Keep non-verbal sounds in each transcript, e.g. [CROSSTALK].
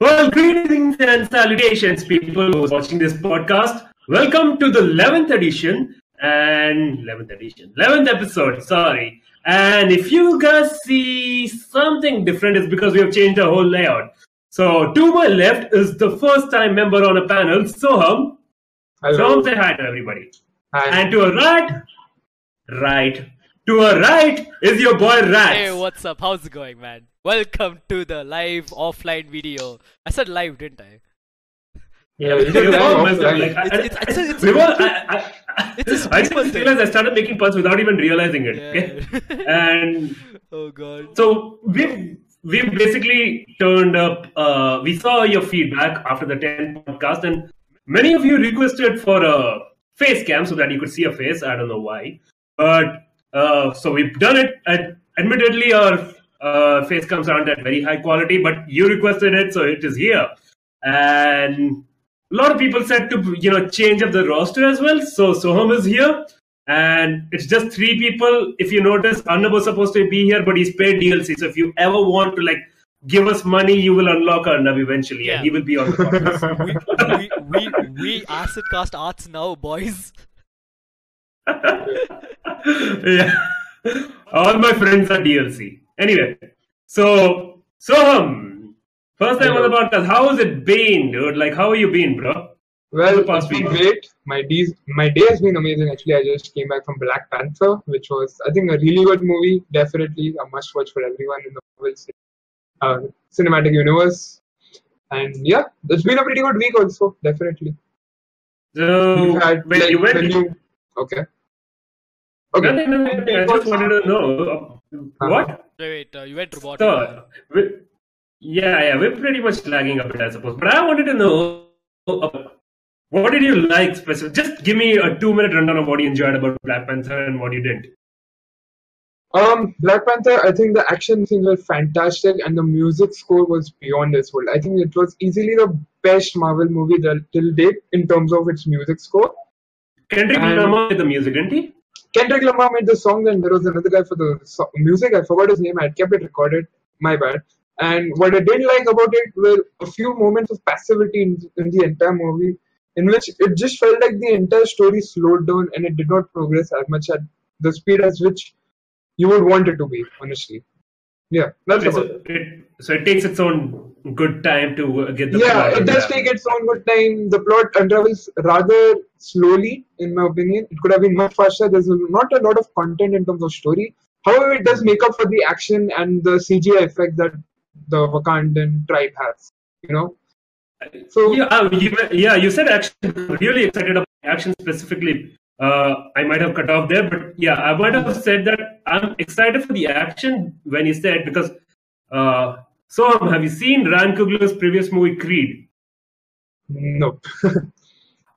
Well, greetings and salutations, people who are watching this podcast. Welcome to the 11th edition and 11th edition, 11th episode, sorry. And if you guys see something different, it's because we have changed the whole layout. So, to my left is the first time member on a panel, Soham. Hello. Soham, say hi to everybody. Hi. And to a right, right, to a right is your boy Rats. Hey, what's up? How's it going, man? Welcome to the live offline video. I said live, didn't I? Yeah, We we did were that all messed up, offline. I- just realized I started making puns without even realizing it. Okay, and [LAUGHS] oh god. so we've we've basically turned up. Uh, we saw your feedback after the 10 podcast, and many of you requested for a face cam so that you could see a face. I don't know why, but uh, so we've done it. And admittedly, our uh, face comes aren't at very high quality, but you requested it, so it is here. And a lot of people said to you know change up the roster as well. So Soham is here, and it's just three people. If you notice, Arnab was supposed to be here, but he's paid DLC. So if you ever want to like give us money, you will unlock Arnab eventually, Yeah. and he will be on the podcast. [LAUGHS] we, we, we, we acid cast arts now, boys. [LAUGHS] yeah, all my friends are DLC. Anyway, so Soham, first time on the podcast. How has it been, dude? Like, how have you been, bro? Well, it's been week? great. My days, my day has been amazing. Actually, I just came back from Black Panther, which was, I think, a really good movie. Definitely a must watch for everyone in the Marvel uh, cinematic universe. And yeah, it's been a pretty good week also. Definitely. So had, when like, you went, when you- okay. Okay. Nothing, nothing, nothing. I just wanted to know uh, what. Wait, wait, uh, you went robotic. So, we, yeah, yeah, we're pretty much lagging a bit, I suppose. But I wanted to know uh, what did you like specific? Just give me a two-minute rundown of what you enjoyed about Black Panther and what you didn't. Um, Black Panther, I think the action scenes were fantastic and the music score was beyond this world. I think it was easily the best Marvel movie till date in terms of its music score. Kendrick Lamar did the music, didn't he? Kendrick Lamar made the song, and there was another guy for the so- music. I forgot his name. I had kept it recorded. My bad. And what I didn't like about it were a few moments of passivity in, in the entire movie, in which it just felt like the entire story slowed down and it did not progress as much at the speed as which you would want it to be, honestly. Yeah, that's Okay, about so, it, so it takes its own good time to uh, get the yeah, it does take its own good time. The plot unravels rather slowly, in my opinion. It could have been much faster. There's not a lot of content in terms of story. However, it does make up for the action and the CGI effect that the Wakandan tribe has. You know. So yeah, uh, you, yeah, you said action. Really excited about action specifically. Uh, I might have cut off there, but yeah, I might have said that I'm excited for the action when you said because. Uh, so, have you seen Ryan Coogler's previous movie Creed? nope. [LAUGHS]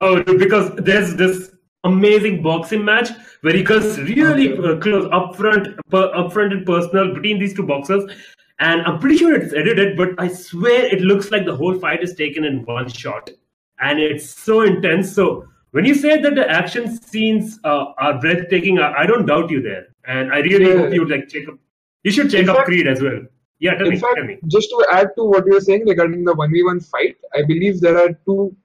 Oh, because there's this amazing boxing match where he comes really Okay. uh, close, upfront, per, upfront and personal between these two boxers. And I'm pretty sure it's edited, but I swear it looks like the whole fight is taken in one shot, and it's so intense. So when you say that the action scenes uh, are breathtaking, I, I don't doubt you there, and I really Yeah. hope you like check up. You should check In up fact- Creed as well. Yeah, tell In me, fact, tell me. just to add to what you were saying regarding the 1v1 fight, I believe there are two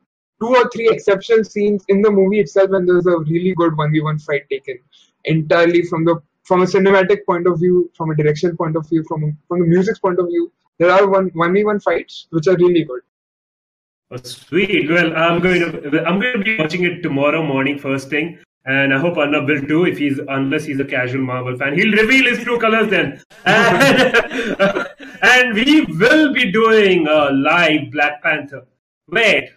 two or three exceptional scenes in the movie itself when there's a really good 1v1 fight taken entirely from the from a cinematic point of view, from a direction point of view, from from the music's point of view. There are one 1v1 fights which are really good. Oh, sweet. Well, I'm going to I'm going to be watching it tomorrow morning first thing, and I hope Arnab will too. If he's unless he's a casual Marvel fan, he'll reveal his true colors then. [LAUGHS] And, [LAUGHS] and we will be doing a live Black Panther. Wait,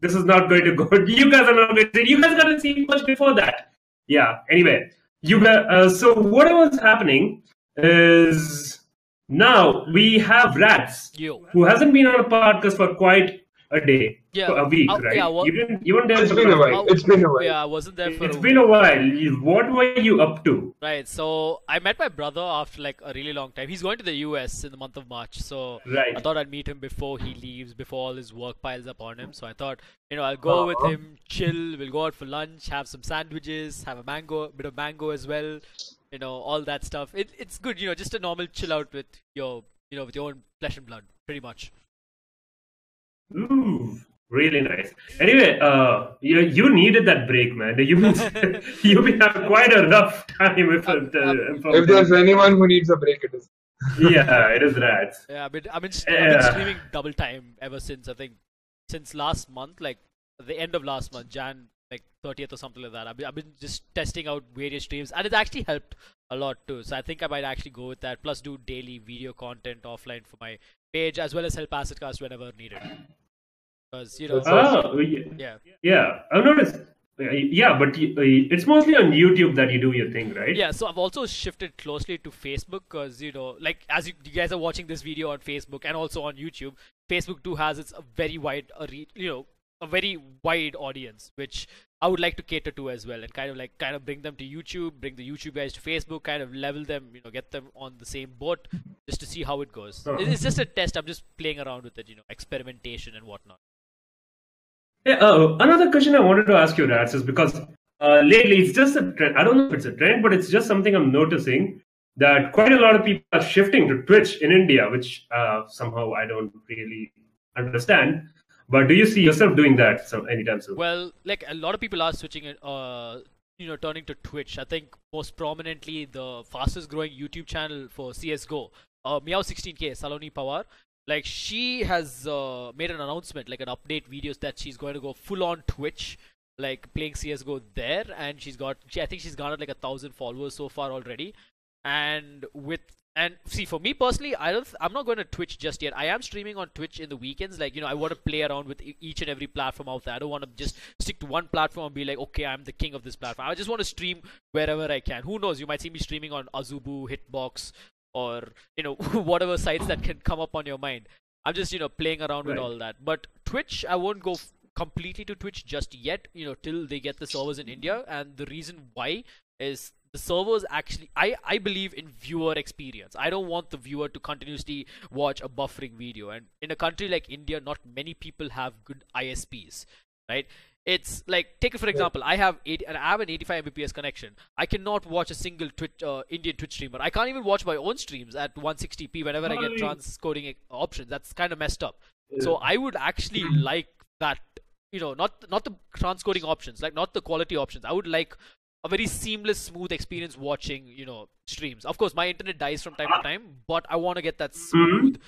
this is not going to go. [LAUGHS] You guys are not going to. You guys got to see much before that. Yeah. Anyway, you got. Uh, so what was happening is now we have Rats Yo. who hasn't been on a podcast for quite a day, Yeah, for a week, uh, right? yeah, what- you didn't, you weren't there. It's for been a last- while. It's been a while. Yeah, I wasn't there for It's a been a while. What were you up to? Right, so I met my brother after like a really long time. He's going to the US in the month of March, so Right. I thought I'd meet him before he leaves, before all his work piles up on him. So I thought, you know, I'll go with him, chill, we'll go out for lunch, have some sandwiches, have a mango, a bit of mango as well, you know, all that stuff. It, it's good, you know, just a normal chill out with your, you know, with your own flesh and blood, pretty much. Ooh, really nice. Anyway, uh, you, you needed that break, man. You you've been having quite a rough time with it. Uh, If there's anyone who needs a break, it is. yeah, it is rats. [LAUGHS] Yeah, I've been, I've been, I've been streaming double time ever since I think since last month, like the end of last month, Jan like 30th or something like that. I've been, I've been just testing out various streams, and it's actually helped a lot too. So I think I might actually go with that. Plus, do daily video content offline for my page as well as help Acidcast whenever needed. Because you know, That's. Oh, yeah. yeah, yeah. I've noticed. uh, Yeah, but uh, it's mostly on YouTube that you do your thing, right? Yeah, so I've also shifted closely to Facebook because you know, like as you, you guys are watching this video on Facebook and also on YouTube, Facebook too has its a very wide, a re, you know, a very wide audience, which I would like to cater to as well, and kind of like kind of bring them to YouTube, bring the YouTube guys to Facebook, kind of level them, you know, get them on the same boat, just to see how it goes. Uh-huh. It's just a test. I'm just playing around with it, you know, experimentation and whatnot. Yeah, uh, another question I wanted to ask you, Rats, is because uh, lately it's just a trend. I don't know if it's a trend, but it's just something I'm noticing that quite a lot of people are shifting to Twitch in India, which uh, somehow I don't really understand. But do you see yourself doing that some anytime soon? Well, like a lot of people are switching it, uh, you know, turning to Twitch. I think most prominently the fastest growing YouTube channel for CS:GO, uh, Meow16k, Saloni Pawar. Like she has uh, made an announcement, like an update videos that she's going to go full on Twitch, like playing CS:GO there, and she's got, she, I think she's garnered like a thousand followers so far already. And with and see for me personally, I don't, I'm not going to Twitch just yet. I am streaming on Twitch in the weekends. Like you know, I want to play around with each and every platform out there. I don't want to just stick to one platform and be like, okay, I'm the king of this platform. I just want to stream wherever I can. Who knows? You might see me streaming on Azubu, Hitbox, or you know [LAUGHS] whatever sites that can come up on your mind. I'm just you know playing around with all that. But Twitch, I won't go f- completely to Twitch just yet. You know, till they get the servers in India. And the reason why is the servers actually I, I believe in viewer experience i don't want the viewer to continuously watch a buffering video and in a country like india not many people have good isps right it's like take it for example i have 80, and i have an 85 mbps connection. I cannot watch a single twitch uh, indian twitch streamer. I can't even watch my own streams at 160p whenever i get transcoding options. That's kind of messed up. So I would actually like that, you know, not not the transcoding options, like not the quality options. I would like a very seamless, smooth experience watching, you know, streams. Of course, my internet dies from time to time, but I want to get that smooth.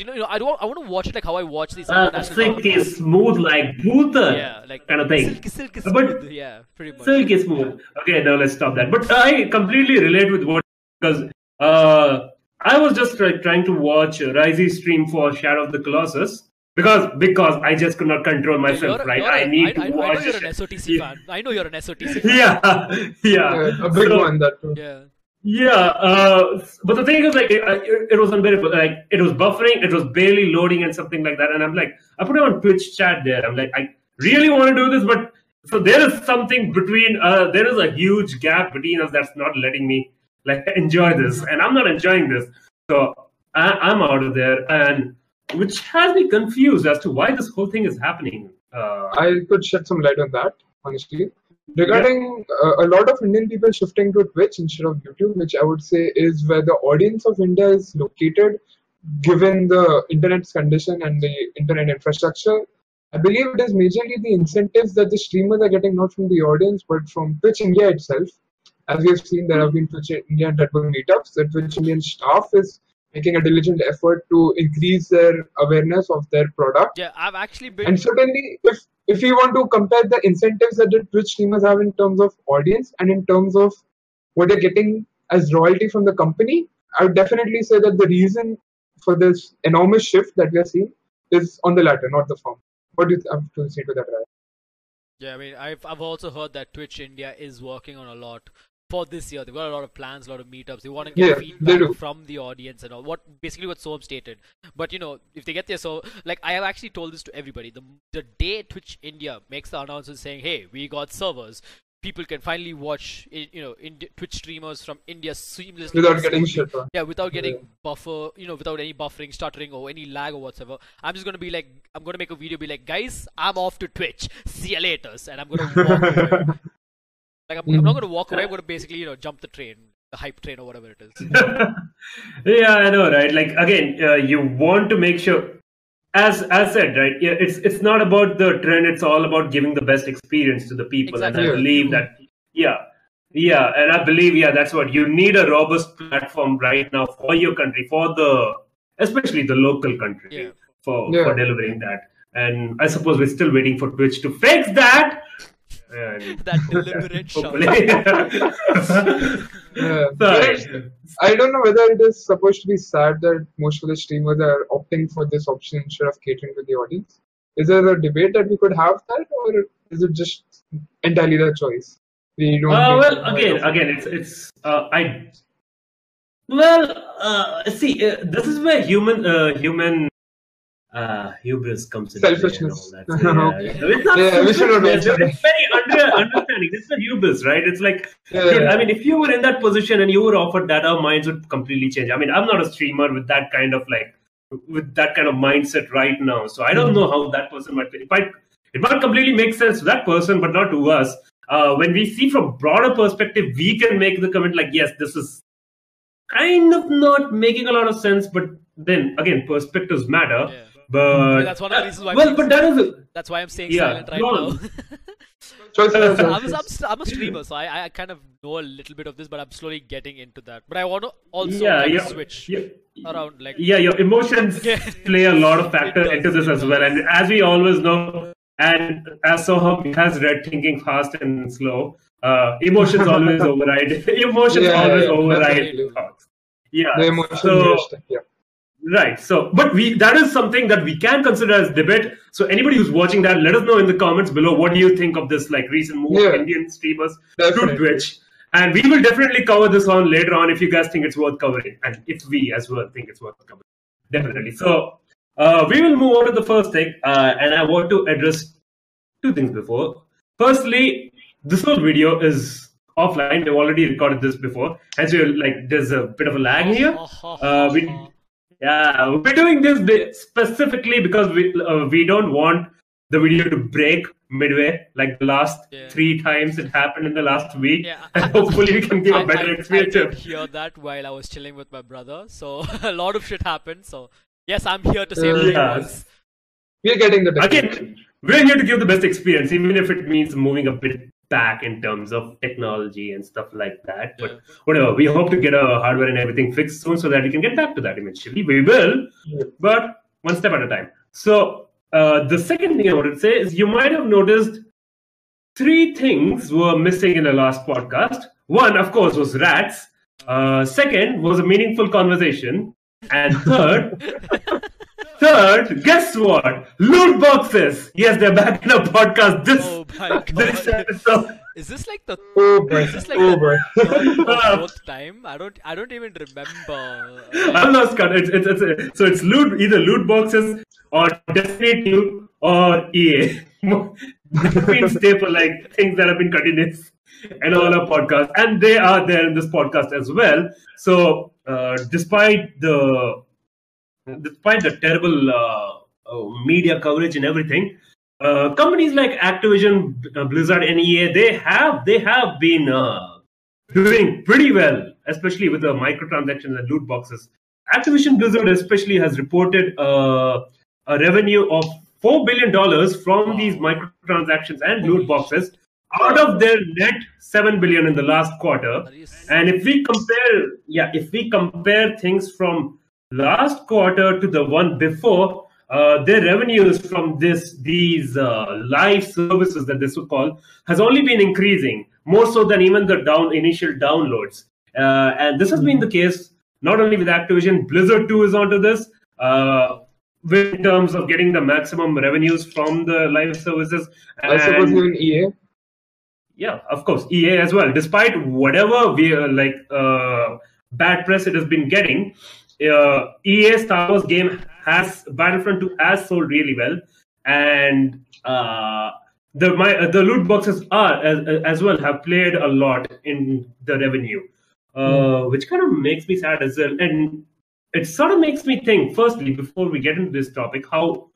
You know, you know, I don't. I want to watch it like how I watch these Uh, international. silky smooth like Bhutha yeah, like kind of thing. Silky, silky But- smooth. yeah, pretty much. Silky smooth. Okay, now let's stop that. But I completely relate with what because uh, I was just try, trying to watch Risey stream for Shadow of the Colossus because because I just could not control myself. You're- right, you're I a- need I, to I, watch. I know you're an SOTC Yeah. fan. I know you're an SOTC [LAUGHS] fan. Yeah, yeah, Yeah, a big So- one that too. Yeah. Yeah, uh, but the thing is, like, it, it, was unbearable. Like, it was buffering, it was barely loading, and something like that. And I'm like, I put it on Twitch chat there. I'm like, I really want to do this, but so there is something between. Uh, there is a huge gap between us that's not letting me like [LAUGHS] enjoy this, and I'm not enjoying this. So I, I'm out of there, and which has me confused as to why this whole thing is happening. Uh, I could shed some light on that, honestly. Regarding uh, a lot of Indian people shifting to Twitch instead of YouTube, which I would say is where the audience of India is located, given the internet's condition and the internet infrastructure. I believe it is majorly the incentives that the streamers are getting not from the audience but from Twitch India itself. As we have seen, there have been Twitch India Bull meetups. The Twitch Indian staff is making a diligent effort to increase their awareness of their product. Yeah, I've actually been. And certainly, if if you want to compare the incentives that the Twitch streamers have in terms of audience and in terms of what they're getting as royalty from the company, I would definitely say that the reason for this enormous shift that we are seeing is on the latter, not the former. What do you have to say to that, Raj? Yeah, I mean, I've I've also heard that Twitch India is working on a lot for this year. They've got a lot of plans, a lot of meetups. They want to get Yeah, feedback from the audience and all. What basically what Soham stated. But you know, if they get there, so like I have actually told this to everybody. The the day Twitch India makes the announcement saying, "Hey, we got servers." People can finally watch, you know, Indi- Twitch streamers from India seamlessly Without getting shit. Yeah, without getting Yeah. buffer, you know, without any buffering, stuttering, or any lag or whatsoever. I'm just gonna be like, I'm gonna make a video, be like, guys, I'm off to Twitch. See you later, and I'm gonna walk away. [LAUGHS] Like I'm, I'm not gonna walk away. I'm gonna basically, you know, jump the train, the hype train or whatever it is. [LAUGHS] yeah, I know, right? Like again, uh, you want to make sure as as said, right? Yeah, it's it's not about the trend. It's all about giving the best experience to the people, Exactly. and I believe that. Yeah, yeah, and I believe yeah, that's what you need a robust platform right now for your country, for the especially the local country Yeah. for Yeah. for delivering that. And I suppose we're still waiting for Twitch to fix that. And That deliberate [LAUGHS] shot. Yeah. [LAUGHS] Sorry. I don't know whether it is supposed to be sad that most of the streamers are opting for this option instead of catering to the audience. Is there a debate that we could have that, or is it just entirely their choice? We don't. Uh, well, again, again, it's it's uh, I. Well, uh, see, uh, this is where human uh, human uh, hubris comes in. Selfishness. And all that. So, [LAUGHS] yeah, It's not Yeah, we should not It's very under understanding. It's a hubris, right? It's like, Yeah, dude, yeah. I mean, if you were in that position and you were offered that, our minds would completely change. I mean, I'm not a streamer with that kind of like with that kind of mindset right now, so I don't know how that person might. It might it might completely make sense to that person, but not to us. Uh, when we see from broader perspective, we can make the comment like, yes, this is kind of not making a lot of sense, but then again, perspectives matter. Yeah. But That's one of the reasons why I'm well, saying but that is a, That's why I'm staying Yeah, silent right go now. on. [LAUGHS] choice for I'm. I'm, I'm a streamer, so I, I kind of know a little bit of this, but I'm slowly getting into that. But I want to also yeah, kind yeah, of switch yeah. around, like yeah, your emotions [LAUGHS] Yeah. play a lot of factor does, into this it as well. And as we always know, and as Soham has read Thinking Fast and Slow, uh, emotions [LAUGHS] always override. emotions Yeah, always yeah, override thoughts. Yeah. the emotion so, yeah. Right. So, but we that is something that we can consider as debate. So, anybody who's watching that, let us know in the comments below what do you think of this like recent move Yeah. of Indian streamers to Twitch. And we will definitely cover this on later on if you guys think it's worth covering, and if we as well think it's worth covering, definitely. So, uh, we will move on to the first thing, uh, and I want to address two things before. Firstly, this whole video is offline. We've already recorded this before, and so like there's a bit of a lag here. Uh, we, yeah, we're doing this specifically because we uh, we don't want the video to break midway, like the last Yeah. three times it happened in the last week. Yeah. [LAUGHS] And hopefully, we can give I, a better I, experience. I did hear that while I was chilling with my brother, so [LAUGHS] a lot of shit happened. So yes, I'm here to say the Yeah. was. We're getting the best. Again, we're here to give the best experience, even if it means moving a bit back in terms of technology and stuff like that. But Yeah. whatever, we hope to get our hardware and everything fixed soon so that we can get back to that eventually. We will, Yeah. but one step at a time. So, uh, the second thing I wanted to say is you might have noticed three things were missing in the last podcast. One, of course, was rats. Uh, second was a meaningful conversation. And third, [LAUGHS] third, guess what? Loot boxes. Yes, they're back in a podcast. This, Oh my [LAUGHS] this god! episode. Is this like the Oh boy. Is this like oh the boy. third or [LAUGHS] fourth time? I don't. I don't even remember. I'm lost count. It's, it's, it's, so it's loot either loot boxes or Destiny 2 or EA. They've been staple like things that have been continuous in all our podcasts, and they are there in this podcast as well. So, uh, despite the despite the terrible uh, uh, media coverage and everything, uh, companies like Activision, Blizzard, and EA they have they have been uh, doing pretty well, especially with the microtransactions and loot boxes. Activision Blizzard especially has reported uh, a revenue of four billion dollars from these microtransactions and loot boxes out of their net seven billion in the last quarter. Are you s- And if we compare, yeah, if we compare things from last quarter to the one before, uh, their revenues from this these uh, live services that this would call has only been increasing more so than even the down initial downloads. Uh, and this has been the case not only with Activision, Blizzard too is onto this. Uh, with- in terms of getting the maximum revenues from the live services, I suppose And- even EA. yeah, of course, EA as well. Despite whatever we uh, like uh, bad press it has been getting, uh, EA Star Wars game has Battlefront 2 has sold really well, and uh, the my uh, the loot boxes are as, as well have played a lot in the revenue, uh, which kind of makes me sad as well, and it sort of makes me think. Firstly, before we get into this topic, how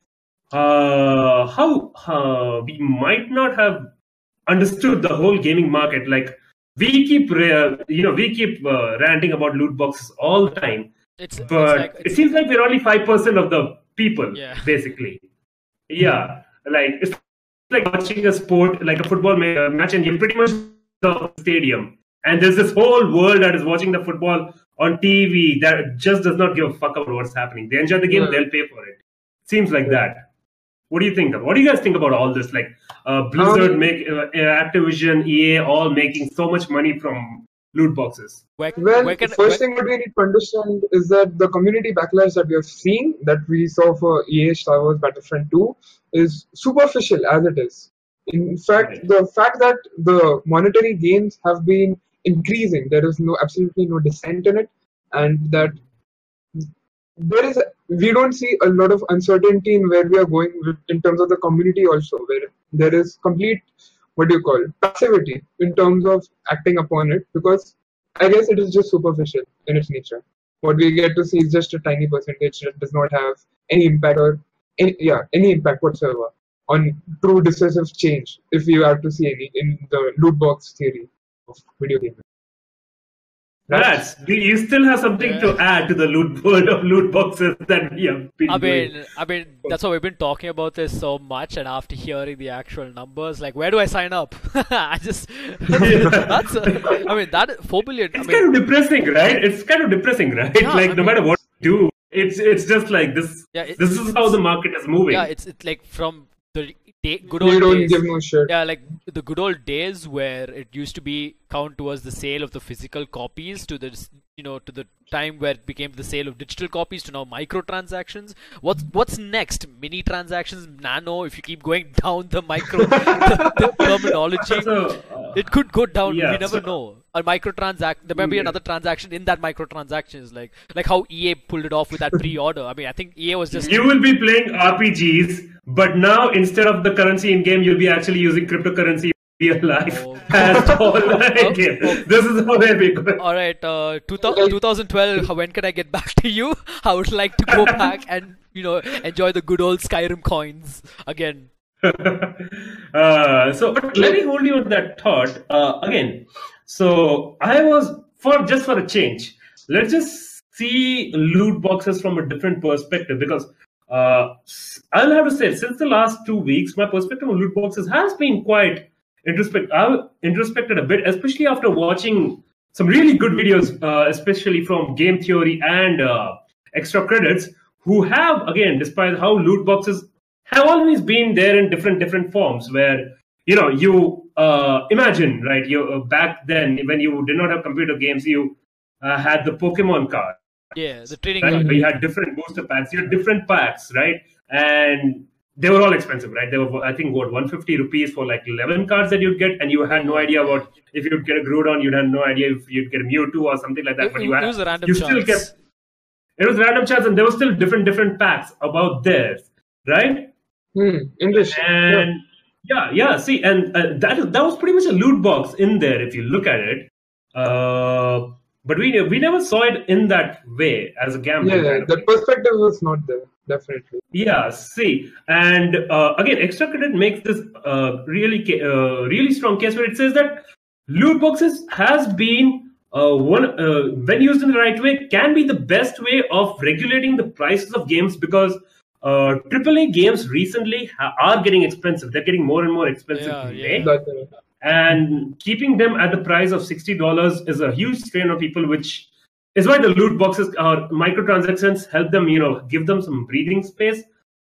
uh, how uh, we might not have understood the whole gaming market. Like we keep, uh, you know, we keep uh, ranting about loot boxes all the time, It's, it's but like it seems like we're only five percent of the people, Yeah. [LAUGHS] basically. Yeah, like it's like watching a sport, like a football uh, match, and you're pretty much the stadium, and there's this whole world that is watching the football on TV that just does not give a fuck about what's happening. They enjoy the game, Yeah. they'll pay for it. Seems like that. What do you think? Of, what do you guys think about all this? Like uh, Blizzard, Um, make uh, Activision, EA, all making so much money from loot boxes. Where, Well, where can, first where- thing what we need to understand is that the community backlash that we have seen, that we saw for EA Star Wars Battlefront 2, is superficial as it is. In fact, Right. the fact that the monetary gains have been increasing, there is no absolutely no dissent in it, and that there is we don't see a lot of uncertainty in where we are going with, in terms of the community also, where there is complete what do you call passivity in terms of acting upon it because I guess it is just superficial in its nature. What we get to see is just a tiny percentage that does not have any impact or any, yeah any impact whatsoever on true decisive change if you are to see any in the loot box theory of video gaming. Rats, do you still have something to add to the loot world of loot boxes that we have been I doing? mean, I mean, that's why we've been talking about this so much, and after hearing the actual numbers, like, where do I sign up? [LAUGHS] I just, [LAUGHS] that's, I mean, that four billion. I It's mean, kind of depressing, right? It's kind of depressing, right? Yeah, like I no mean- matter what you do, it's it's just like this. Yeah, it- this is how the market is moving. yeah, it's it's like from the day, good We old don't days. give no shit. Yeah, like the good old days where it used to be count towards the sale of the physical copies to the you know to the time where it became the sale of digital copies to now microtransactions. What's what's next? Mini transactions, nano. If you keep going [LAUGHS] down the micro the, the [LAUGHS] terminology, So, it could go down. yeah, we never so- know. A microtransact. There may be Yeah. another transaction in that microtransaction. Is like like how EA pulled it off with that [LAUGHS] pre-order. I mean, I think EA was just you will be playing RPGs, but now instead of the currency in game, you'll be actually using cryptocurrency in real life Oh. [LAUGHS] as [LAUGHS] all oh. This is how they're going. All right, uh, 2000, 2012. When can I get back to you? I would like to go back and you know enjoy the good old Skyrim coins again. [LAUGHS] uh, so, but let me hold you on that thought uh, again. So, I was for just for a change. Let's just see loot boxes from a different perspective because uh, I'll have to say, since the last two weeks, my perspective on loot boxes has been quite introspect. I've introspected a bit, especially after watching some really good videos, uh, especially from Game Theory and uh, Extra Credits, who have again, despite how loot boxes have always been there in different different forms, where you know you uh, imagine right, you uh, back then when you did not have computer games, you uh, had the Pokemon card Yeah, the trading. right? card. You had different booster packs, you had different packs, right? And they were all expensive, right? They were, I think, what 150 rupees for like 11 cards that you'd get, and you had no idea about if you'd get a Groudon, you'd have no idea if you'd get a Mewtwo or something like that. It, but you had, it was a random you chance. still kept it was random chance, and there were still different different packs about theirs, right? Hmm. Yeah. And yeah, yeah. See, and uh, that that was pretty much a loot box in there if you look at it. Uh, but we we never saw it in that way as a gambling. Yeah, kind of the perspective was not there, definitely. Yeah, see, and uh, again, extra credit makes this uh, really uh, really strong case where it says that loot boxes has been uh, one uh, when used in the right way can be the best way of regulating the prices of games because uh, AAA games recently ha- are getting expensive. They're getting more and more expensive Yeah, to yeah. make That's it. and keeping them at the price of sixty dollars is a huge strain on people, which is why the loot boxes or microtransactions help them, you know, give them some breathing space.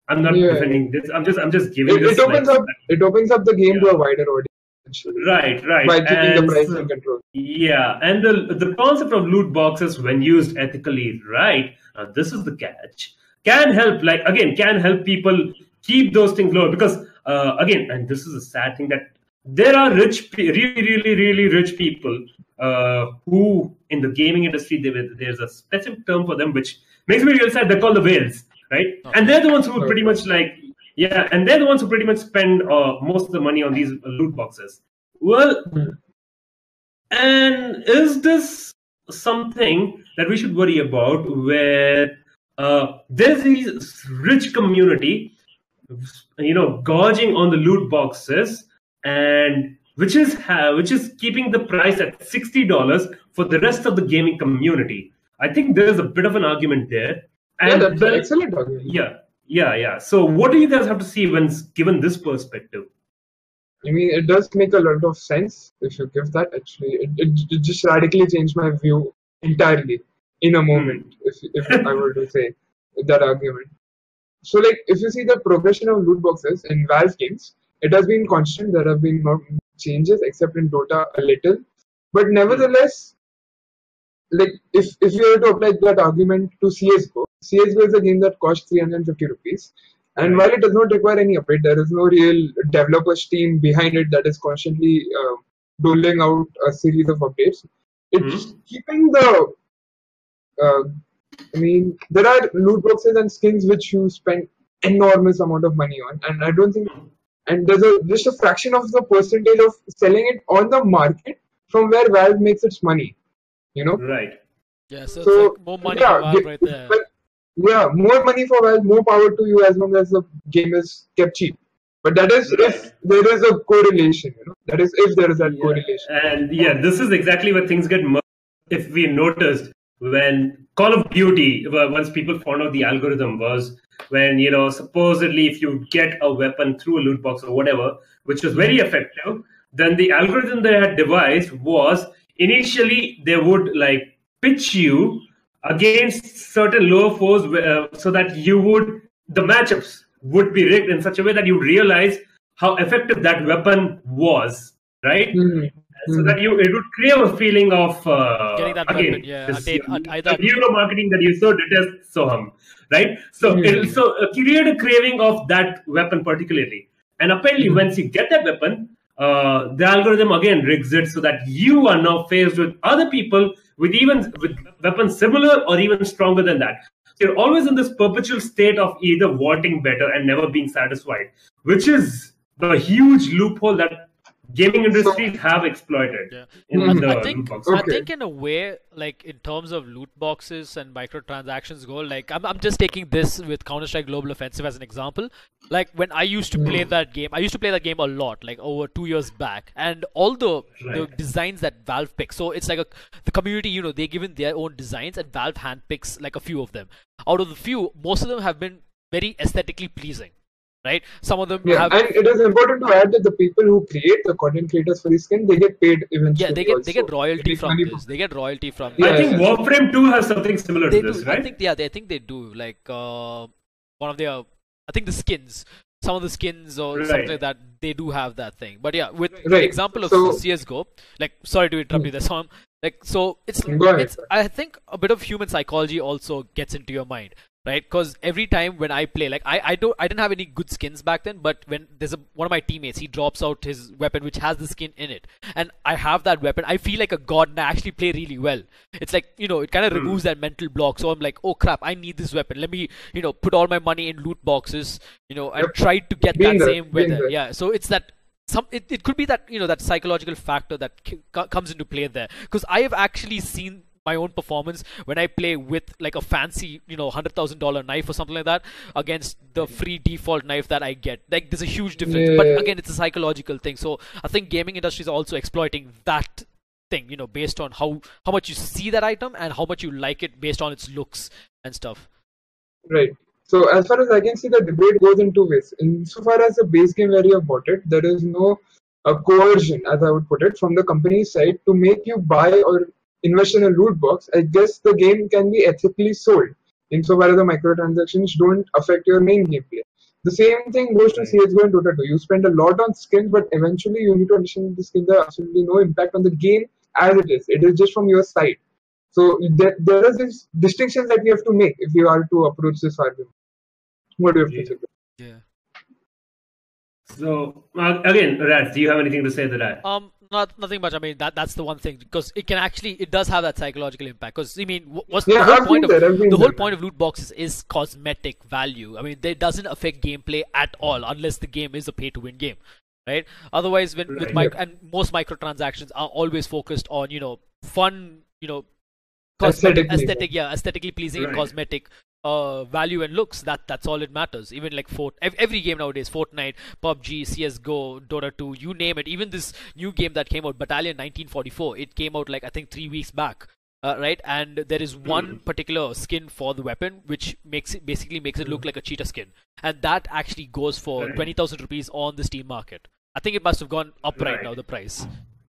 I'm not Yeah. defending this. I'm just, I'm just giving It, this. it opens like- up it opens up the game to a wider audience Right, right. by keeping the price so- in control. yeah, and the the concept of loot boxes, when used ethically, right? Now this is the catch. Can help, like again, can help people keep those things low because uh, again, and this is a sad thing that there are rich, really, really, really rich people uh, who in the gaming industry there, there's a specific term for them which makes me real sad. They're called the whales, right? And they're the ones who pretty much like yeah, and they're the ones who pretty much spend uh, most of the money on these loot boxes. Well, and is this something that we should worry about where uh, there's this rich community, you know, gorging on the loot boxes and which is ha- which is keeping the price at sixty dollars for the rest of the gaming community. I think there is a bit of an argument there. Yeah, that's the- an excellent argument. yeah, yeah, yeah. So, what do you guys have to see when given this perspective? I mean, it does make a lot of sense if you give that. Actually, it, it, it just radically changed my view entirely in a moment. If if I were to say that argument. So, like, if you see the progression of loot boxes in Valve games, it has been constant. There have been no changes except in Dota a little, but nevertheless, like if if you were to apply that argument to CS:GO, CS:GO is a game that costs 350 rupees, and while it does not require any update, there is no real developers team behind it that is constantly uh, doling out a series of updates. It's Mhm. keeping the. Uh, I mean, there are loot boxes and skins which you spend enormous amount of money on, and I don't think. And there's a just a fraction of the percentage of selling it on the market from where Valve makes its money. You know. Right. Yeah, so, So, it's like more money yeah, for Valve right there. but- yeah, more money for Valve, more power to you as long as the game is kept cheap. But that is if there is a correlation, you know. That is if there is that Yeah. correlation. And yeah, this is exactly where things get merged. If we noticed when Call of Duty, once people found out the algorithm was when, you know, supposedly if you get a weapon through a loot box or whatever, which was very effective, then the algorithm they had devised was initially they would like pitch you against certain lower foes uh, so that you would, the matchups would be rigged in such a way that you realize how effective that weapon was, right? Mhm. so that you it would create a feeling of uh, Getting that again weapon, yeah, this, attain- uh, either- the neuro marketing that you so detest Soham, right? So Hmm. it'll so uh, create a craving of that weapon particularly, and apparently Hmm. once you get that weapon, uh, the algorithm again rigs it so that you are now faced with other people with even with weapons similar or even stronger than that. So you're always in this perpetual state of either wanting better and never being satisfied, which is the huge loophole that gaming industries have exploited Yeah. in the I think box. I think in a way, like in terms of loot boxes and microtransactions go, like I'm I'm just taking this with Counter Strike Global Offensive as an example. Like when I used to hmm. play that game, I used to play that game a lot, like over two years back, and all the the designs that Valve picks. So it's like a the community, you know, they given their own designs, and Valve handpicks like a few of them. Out of the few, most of them have been very aesthetically pleasing, right? Some of them Yeah, have and it is important to add that the people who create the content creators for this skin, they get paid eventually. yeah, they get they get royalty from money this. They get royalty from. Yeah, I think yeah. Warframe 2 has something similar they to this, right? I think yeah, they, I think they do. Like uh, one of their, I think the skins, some of the skins or something like that, they do have that thing. But yeah, with the example of So- CS:GO, like sorry to interrupt you there, Sam. Like so, it's it's I think a bit of human psychology also gets into your mind. Right, because every time when I play, like I, I don't, I didn't have any good skins back then. But when there's a one of my teammates, he drops out his weapon which has the skin in it, and I have that weapon. I feel like a god, and I actually play really well. It's like you know, it kind of removes that mental block. So I'm like, oh crap, I need this weapon. Let me, you know, put all my money in loot boxes, you know, and Yep. try to get Been that there, same weapon. Yeah, so it's that some it, it could be that you know that psychological factor that c- comes into play there because i have actually seen my own performance when i play with like a fancy you know $100000 knife or something like that against the free default knife that i get. Like there's a huge difference. But again it's a psychological thing. So i think gaming industry is also exploiting that thing you know based on how how much you see that item and how much you like it based on its looks and stuff. Right. So as far as I can see, the debate goes in two ways. Insofar as the base game where you have bought it, there is no uh, coercion, as I would put it, from the company's side to make you buy or invest in a loot box. I guess the game can be ethically sold, insofar as the microtransactions don't affect your main gameplay. The same thing goes to CSGO and Dota 2. You spend a lot on skins, but eventually you need to understand the skins have absolutely no impact on the game as it is. It is just from your side. So there, there are these distinctions that we have to make if we are to approach this argument. What do you have Yeah. to say? yeah So uh, again, Rats, do you have anything to say to that? Um, not nothing much. I mean, that that's the one thing because it can actually it does have that psychological impact. Because I mean, what's Yeah, the whole I've point of been there, I've been the whole there. point of loot boxes is cosmetic value. I mean, it doesn't affect gameplay at all unless the game is a pay-to-win game, right? Otherwise, when with Right. mic- and most microtransactions are always focused on you know fun, you know, cosmetic, aesthetic, yeah, aesthetically pleasing and cosmetic uh, value and looks. That that's all it matters. Even like Fort, every game nowadays, Fortnite, PUBG, CS:GO, Dota 2, you name it. Even this new game that came out, Battalion 1944, it came out like I think three weeks back. uh, right? And there is one Hmm. particular skin for the weapon which makes it basically makes it look like a cheetah skin, and that actually goes for twenty thousand rupees on the Steam market. I think it must have gone up right, Right. now the price.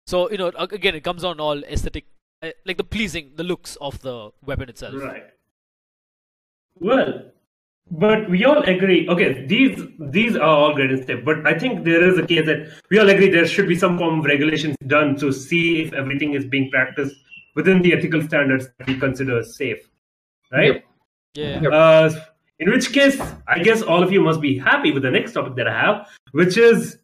So you know, again, it comes on all aesthetic, uh, like the pleasing, the looks of the weapon itself. Right. Well, but we all agree. Okay, these these are all great and stuff. But I think there is a case that we all agree there should be some form of regulations done to see if everything is being practiced within the ethical standards that we consider safe. Right. Yep. Yeah. Uh, in which case, I guess all of you must be happy with the next topic that I have, which is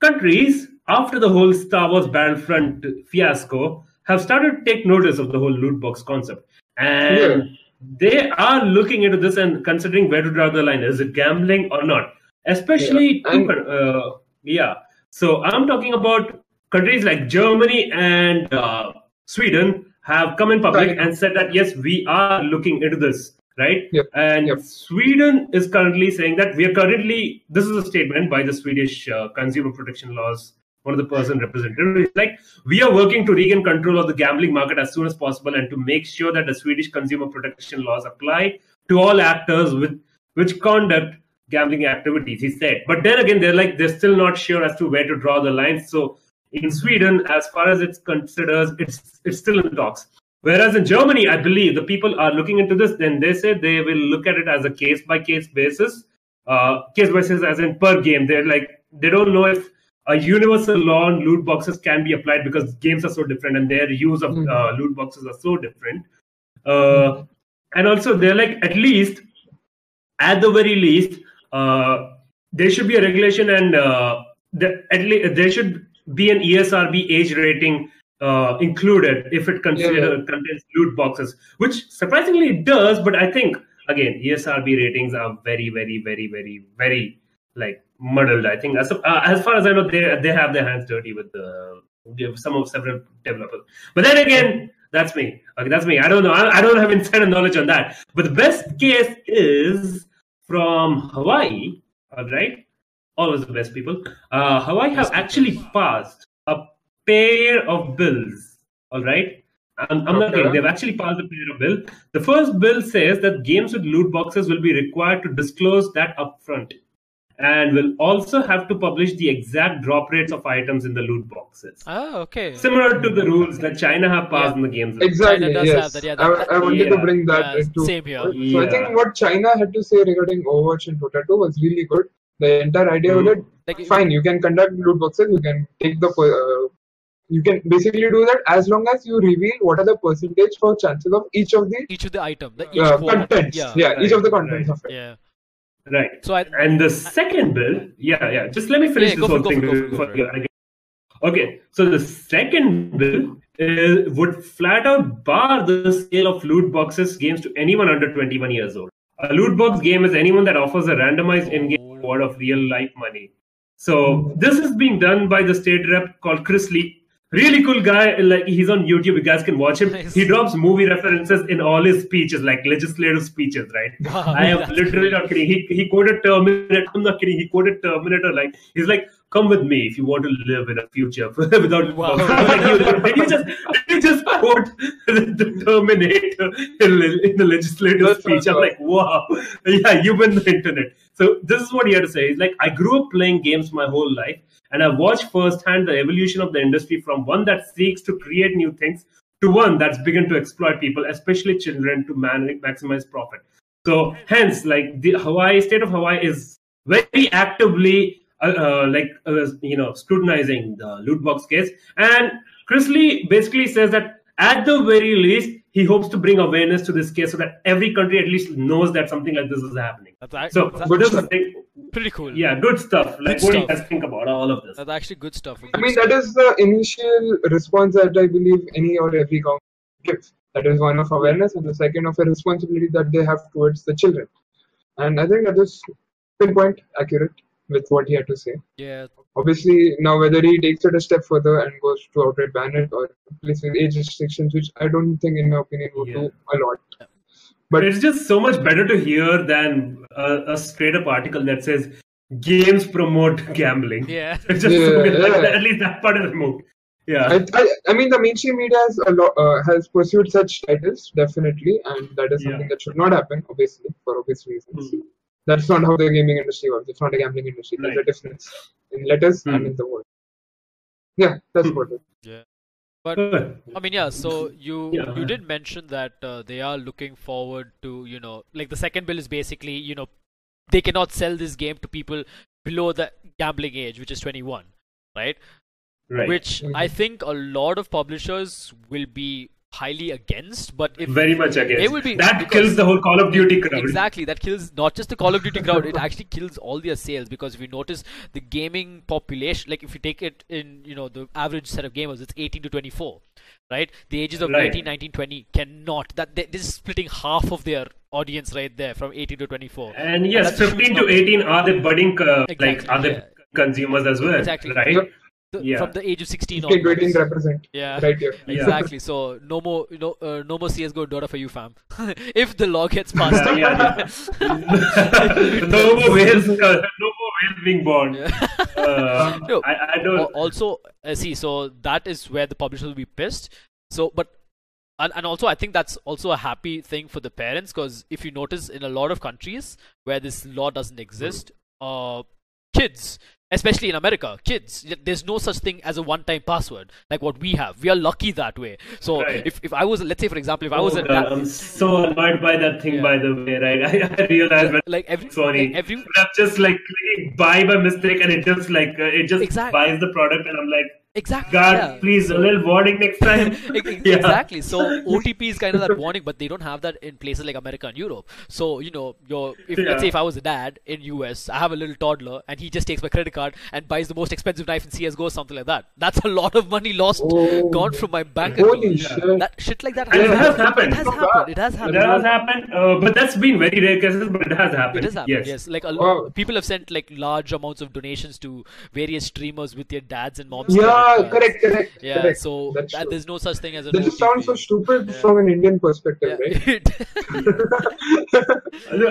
countries after the whole Star Wars Battlefront fiasco have started to take notice of the whole loot box concept, and Yeah. They are looking into this and considering where to draw the line. Is it gambling or not? Especially, Yeah, two and- coun- uh, yeah. So I'm talking about countries like Germany and uh, Sweden have come in public Right. and said that yes, we are looking into this, right? Yep. And Yep. Sweden is currently saying that we are currently. This is a statement by the Swedish uh, Consumer Protection Laws. One of the person representative It's like we are working to regain control of the gambling market as soon as possible and to make sure that the Swedish consumer protection laws apply to all actors with which conduct gambling activities. He said, but then again, they're like they're still not sure as to where to draw the line. So in Sweden, as far as it's considers, it's it's still in talks. Whereas in Germany, I believe the people are looking into this. Then they say they will look at it as a case by case basis, uh, case basis as in per game. They're like they don't know if a universal law on loot boxes can be applied because games are so different and their use of Mhm. uh, loot boxes are so different. Uh, and also, they're like at least, at the very least, uh, there should be a regulation and uh, the, at least there should be an ESRB age rating uh, included if it consider, Yeah. contains loot boxes, which surprisingly it does. But I think again, ESRB ratings are very, very, very, very, very like muddled. I think as, uh, as far as I know, they they have their hands dirty with the with some of several developers. But then again, that's me. Okay, that's me. I don't know. I, I don't have insider knowledge on that. But the best case is from Hawaii. All right, always the best people. Uh, Hawaii have actually passed a pair of bills. All right. I'm, I'm not kidding. They've actually passed a pair of bill. The first bill says that games with loot boxes will be required to disclose that upfront and will also have to publish the exact drop rates of items in the loot boxes. Oh, okay. Similar to the rules that China have passed Yeah. in the games. Exactly. China does yes. have that, yeah, I, that- I wanted Yeah. to bring that Yeah, into. same here. So I think what China had to say regarding Overwatch and Dota 2 was really good. The entire idea was Mhm. that Like, fine, you can conduct loot boxes, you can take the, uh, you can basically do that as long as you reveal what are the percentage for chances of each of the each of the item, the each uh, contents. Yeah. Yeah, each of the contents right. of it. Yeah. Right. So I, And the second bill, yeah, yeah. Just let me finish Yeah, this whole thing. for it, go for it, before for I get- Okay, so the second bill is, would flat out bar the sale of loot boxes games to anyone under 21 years old. A loot box game is anyone that offers a randomized in-game reward of real life money. So this is being done by the state rep called Chris Lee. Really cool guy. Like he's on YouTube. You guys can watch him. Nice. He drops movie references in all his speeches, like legislative speeches, right? Wow, I am literally not kidding. He he quoted Terminator. I'm not kidding. He quoted Terminator. Like he's like, "Come with me if you want to live in a future [LAUGHS] without." Wow. [LAUGHS] like, you, did you just did you just quote the Terminator in, in the legislative That's speech? I'm like, wow, [LAUGHS] yeah, you've been the internet. So this is what he had to say. He's like, I grew up playing games my whole life, and I've watched firsthand the evolution of the industry from one that seeks to create new things to one that's begun to exploit people, especially children, to man- maximize profit. So hence, like the Hawaii state of Hawaii is very actively, uh, uh, like uh, you know, scrutinizing the loot box case. And Chris Lee basically says that at the very least, he hopes to bring awareness to this case so that every country at least knows that something like this is happening. That's So that's this is stuff. like, pretty cool. yeah, good stuff. Like, Good what do you guys think about all of this? That's actually good stuff. I mean, that is the initial response that I believe any or every government gives. That is one of awareness, and the second of a responsibility that they have towards the children. And I think that is pinpoint accurate with what he had to say. Yeah. Obviously, now whether he takes it a step further and goes to outright ban it or places age restrictions, which I don't think, in my opinion, would Yeah. do a lot. But But it's just so much better to hear than a, a straight up article that says games promote [LAUGHS] gambling. Yeah. It's [LAUGHS] just Yeah, so good. Like, yeah. at least that part is removed. Yeah. I, I, I mean, the mainstream media has a lot, uh, has pursued such titles definitely, and that is something Yeah. that should not happen, obviously, for obvious reasons. Hmm. That's not how the gaming industry works. It's not a gambling industry. There's a difference in letters and Hmm. in the word. Yeah, that's Hmm. about it. But I mean, yeah. So you Yeah. you did mention that uh, they are looking forward to you know like the second bill is basically you know they cannot sell this game to people below the gambling age, which is 21, right? Right. Which I Mhm. think a lot of publishers will be highly against. But if Very much against. They will be- that because- kills the whole Call of Duty crowd. Exactly, that kills not just the Call of Duty crowd; it actually kills all their sales because if you notice the gaming population, like if you take it in, you know, the average set of gamers, it's 18 to 24, right? The ages of Right. 18, 19, 20 cannot. That they, this is splitting half of their audience right there from 18 to 24. And yes, that's a huge 15 to 18 are the budding, uh, like, Exactly, are the consumers as well. Exactly. Right? Yep. The- yeah. From the age of 16 15 to 18 onwards. represent Yeah. right here. Yeah. [LAUGHS] Exactly. So no more, you know, uh, no more CS:GO Dota for you, fam. [LAUGHS] if the law gets passed. Yeah, yeah, [LAUGHS] no more whales, uh, no more whales being born. Uh, No. I, I don't. also uh, see so that is where the publishers will be pissed so but and, and also i think that's also a happy thing for the parents because if you notice in a lot of countries where this law doesn't exist uh kids especially in america kids there's no such thing as a one time password like what we have we are lucky that way so Right. if, if i was let's say for example if i was Oh, a God, da- I'm so annoyed by that thing, Yeah. by the way, right? [LAUGHS] I, I realized when like every Sony, like every I'm just like buy by mistake and it just like, uh, it just Exact- buys the product and I'm like, exactly God, yeah. please, a little warning next [LAUGHS] time. Ex- ex- [LAUGHS] Yeah. Exactly. So [LAUGHS] OTP is kind of that warning, but they don't have that in places like America and Europe. So you know, your if Yeah. let's say if I was a dad in US, I have a little toddler, and he just takes my credit card and buys the most expensive knife in CS:GO, or something like that. That's a lot of money lost, Oh. gone from my bank Holy account. shit. That shit like that. And it has happened. happened. It has Oh, happened. It has happened. That has happened, uh, but that's been very rare cases, but it has happened. It has happened. Yes. Yes. Like a Wow. people have sent like large amounts of donations to various streamers with their dads and moms. Yeah, credit correct, correct. Yeah. correct. So That's that, true. there's no such thing as an This just sounds so stupid Yeah. from an Indian perspective, Yeah. right?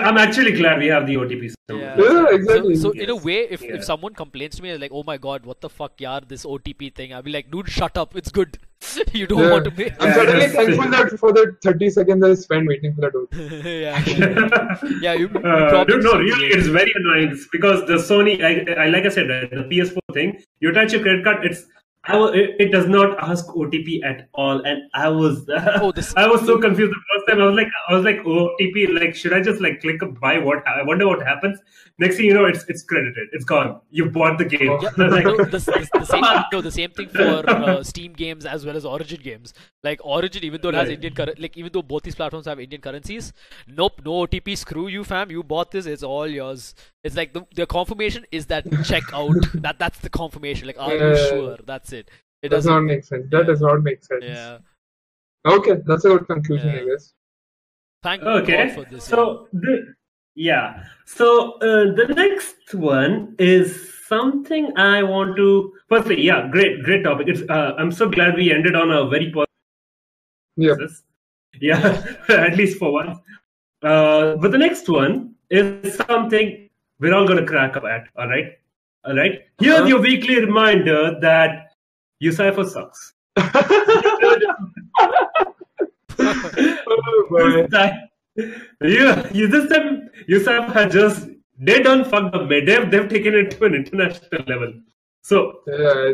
[LAUGHS] I'm actually glad we have the OTP system. Yeah. Yeah, exactly. So, so in a way, if, Yeah. if someone complains to me like, "Oh my God, what the fuck, yaar, this OTP thing," I'll be like, "Dude, shut up. It's good. [LAUGHS] you don't Yeah. want to pay. I'm Yeah, certainly that's- thankful that for the 30 seconds I spent waiting for the door. [LAUGHS] yeah, yeah, yeah. You, you Uh, probably dude, no, really, it's very annoying because the Sony, I, I like I said, the PS4 thing, you attach your credit card, it's I wa- it, it does not ask OTP at all, and I was [LAUGHS] Oh, this- I was so confused the first time. I was like, I was like, OTP, like, should I just like click buy? What I wonder what happens. Next thing you know, it's it's credited, it's gone. You bought the game. Yeah, like, no, the, the, the [LAUGHS] same, no, the same thing for uh, Steam games as well as Origin games. Like Origin, even though it has Right. Indian currency, like even though both these platforms have Indian currencies, nope, no OTP. Screw you, fam. You bought this. It's all yours. It's like the, the confirmation is that [LAUGHS] checkout. that that's the confirmation. Like, are you sure? That's it. It does doesn't. make sense. That does not make sense. Yeah. Okay, that's a good conclusion, Yeah. I guess. Thank you. okay God for this. so the, yeah so uh, the next one is something i want to firstly yeah great great topic it's uh, i'm so glad we ended on a very positive Yeah. basis. yeah [LAUGHS] at least for once uh, but the next one is something we're all going to crack up at all right all right here's Uh-huh. your weekly reminder that Ucypher sucks [LAUGHS] [LAUGHS] Oh, boy. this time, yeah, you this time Ucypher had just they done fucked up. man. They've they've taken it to an international level. So Yeah,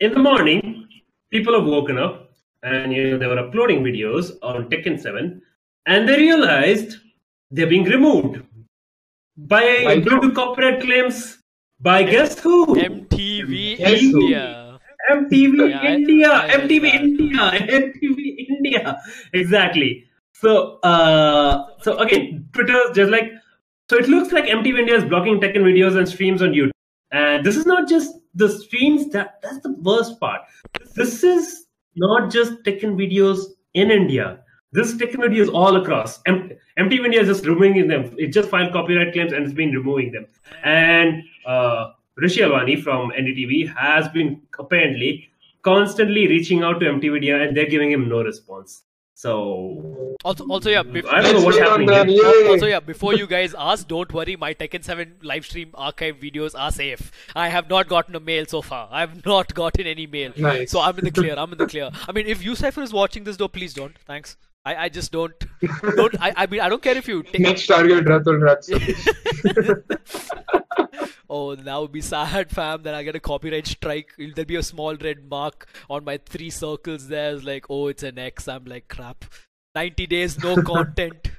in the morning, people have woken up and you know they were uploading videos on Tekken Seven, and they realized they're being removed by By due to copyright claims by guess who? MTV Yes, who? India. MTV Yeah, India, I read MTV that. India, MTV India. Exactly. So, uh, so again, Twitter just like so. It looks like MTV India is blocking Tekken videos and streams on YouTube. And this is not just the streams. That that's the worst part. This is not just Tekken videos in India. This Tekken videos all across. M- MTV India is just removing them. It just filed copyright claims and it's been removing them. And uh, Rishi Alwani from NDTV has been apparently constantly reaching out to MTV India and they're giving him no response. So Also, also yeah. Bef- I don't know what's happening. here. Yay. Also, yeah, before you guys ask, don't worry, my Tekken 7 live stream archive videos are safe. I have not gotten a mail so far. I have not gotten any mail. Nice. So I'm in the clear. I'm in the clear. I mean, if Ucypher is watching this, though, please don't. Thanks. I, I just don't. [LAUGHS] don't I, I mean, I don't care if you take. Next target, Ratul Rats. Oh, that would be sad, fam. Then I get a copyright strike. There'll be a small red mark on my three circles there. It's like, oh, it's an X. I'm like, crap. 90 days, no [LAUGHS] content.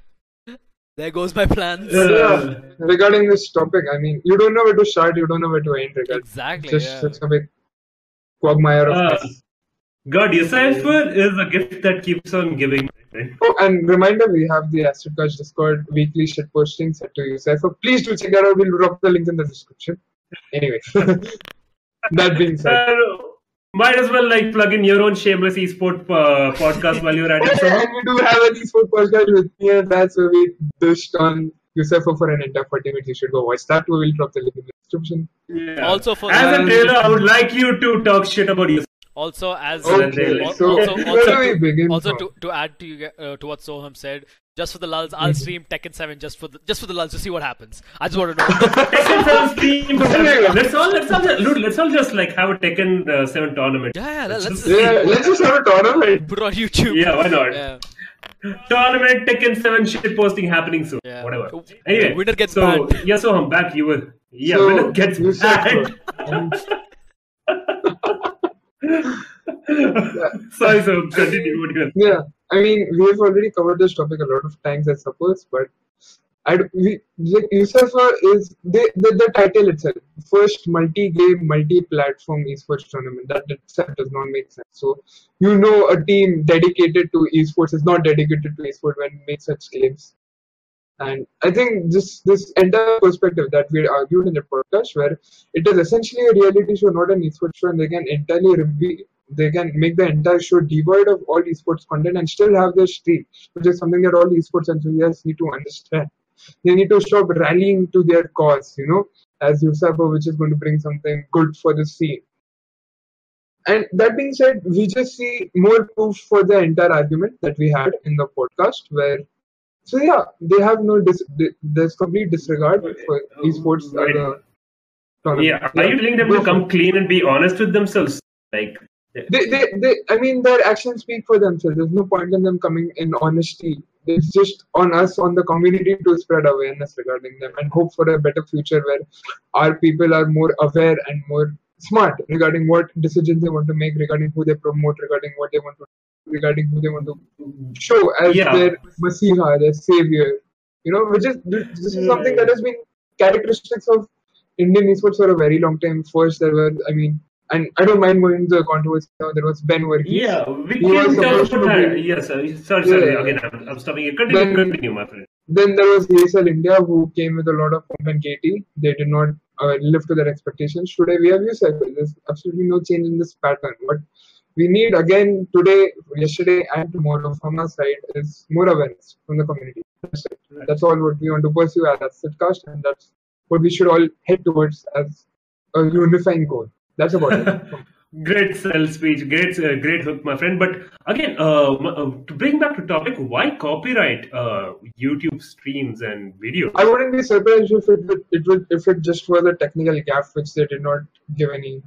there goes my plans. Uh, Regarding this topic, I mean, you don't know where to start, you don't know where to end. Regarding Exactly. just yeah. such a big quagmire of Uh, mess. God, Ucypher is a gift that keeps on giving. Right? [LAUGHS] Oh, and reminder, we have the Acid Couch Discord weekly shit posting set to you. So please do check that out. We'll drop the link in the description. Anyway, [LAUGHS] that being said, Uh, might as well like plug in your own shameless esport uh, podcast while you're at it. Yeah, So, and [LAUGHS] we do have an esport podcast with me and that's where we dished on Ucypher for an entire 40 minutes. You should go watch that. Too. We will drop the link in the description. yeah. Also for as a trailer, I would like you to talk shit about you. Also, as Okay, al- so also, also, do we begin? also from? to, to add to you, uh, to what Soham said, just for the lulz, I'll stream Tekken 7 just for the just for the lulz to see what happens. I just want to know. [LAUGHS] Tekken 7 stream. Let's all let's all dude, let's all just like have a Tekken uh, 7 tournament. yeah, yeah, let's just yeah, let's just have a tournament. put it on YouTube. Yeah, why not? Yeah. Tournament Tekken 7 shit posting happening soon. Yeah. Whatever. Anyway, winner gets so banned. yeah, so I'm back. You were yeah, So, winner gets Ucypher. banned. [LAUGHS] [LAUGHS] [LAUGHS] Sorry, so continue. Yeah, I mean, we have already covered this topic a lot of times, I suppose, but I, we, like, Ucypher is the, the, the title itself, first multi-game, multi-platform esports tournament. That itself does not make sense. So, you know, a team dedicated to esports is not dedicated to esports when it makes such claims. And I think this this entire perspective that we argued in the podcast, where it is essentially a reality show, not an esports show, and they can entirely they can make the entire show devoid of all esports content and still have their streak, which is something that all esports enthusiasts need to understand. They need to stop rallying to their cause, you know, as Ucypher, which is going to bring something good for the scene. And that being said, we just see more proof for the entire argument that we had in the podcast, where so yeah, they have no dis- there's complete disregard for esports as a tournament. Yeah, are you telling them to come clean and be honest with themselves? Like, They, they, they, I mean, their actions speak for themselves. There's no point in them coming in honesty. It's just on us, on the community, to spread awareness regarding them and hope for a better future where our people are more aware and more smart regarding what decisions they want to make, regarding who they promote, regarding what they want to, regarding who they want to show as Yeah. their Messiah, their savior. You know, which is this is something that has been characteristics of Indian esports for a very long time. First, there were, I mean, and I don't mind going into the controversy now. There was Ben Verghese. yeah, we can talk about Yes, sir. sorry, sorry. Yeah. Again, I'm, I'm stopping you. Continue, Then- continue, my friend. Then there was Hazel India, who came with a lot of pomp and gaiety. They did not uh, live to their expectations. Today we have Ucypher. There's absolutely no change in this pattern. What we need again today, yesterday, and tomorrow from our side is more awareness from the community. That's it. That's all what we want to pursue as a sitcast, and that's what we should all head towards as a unifying goal. That's about it. [LAUGHS] Great sell speech, great, uh, great hook, my friend. But again, uh, uh, to bring back to topic, why copyright uh, YouTube streams and videos? I wouldn't be surprised if it would, it would if it just was a technical gap which they did not give any,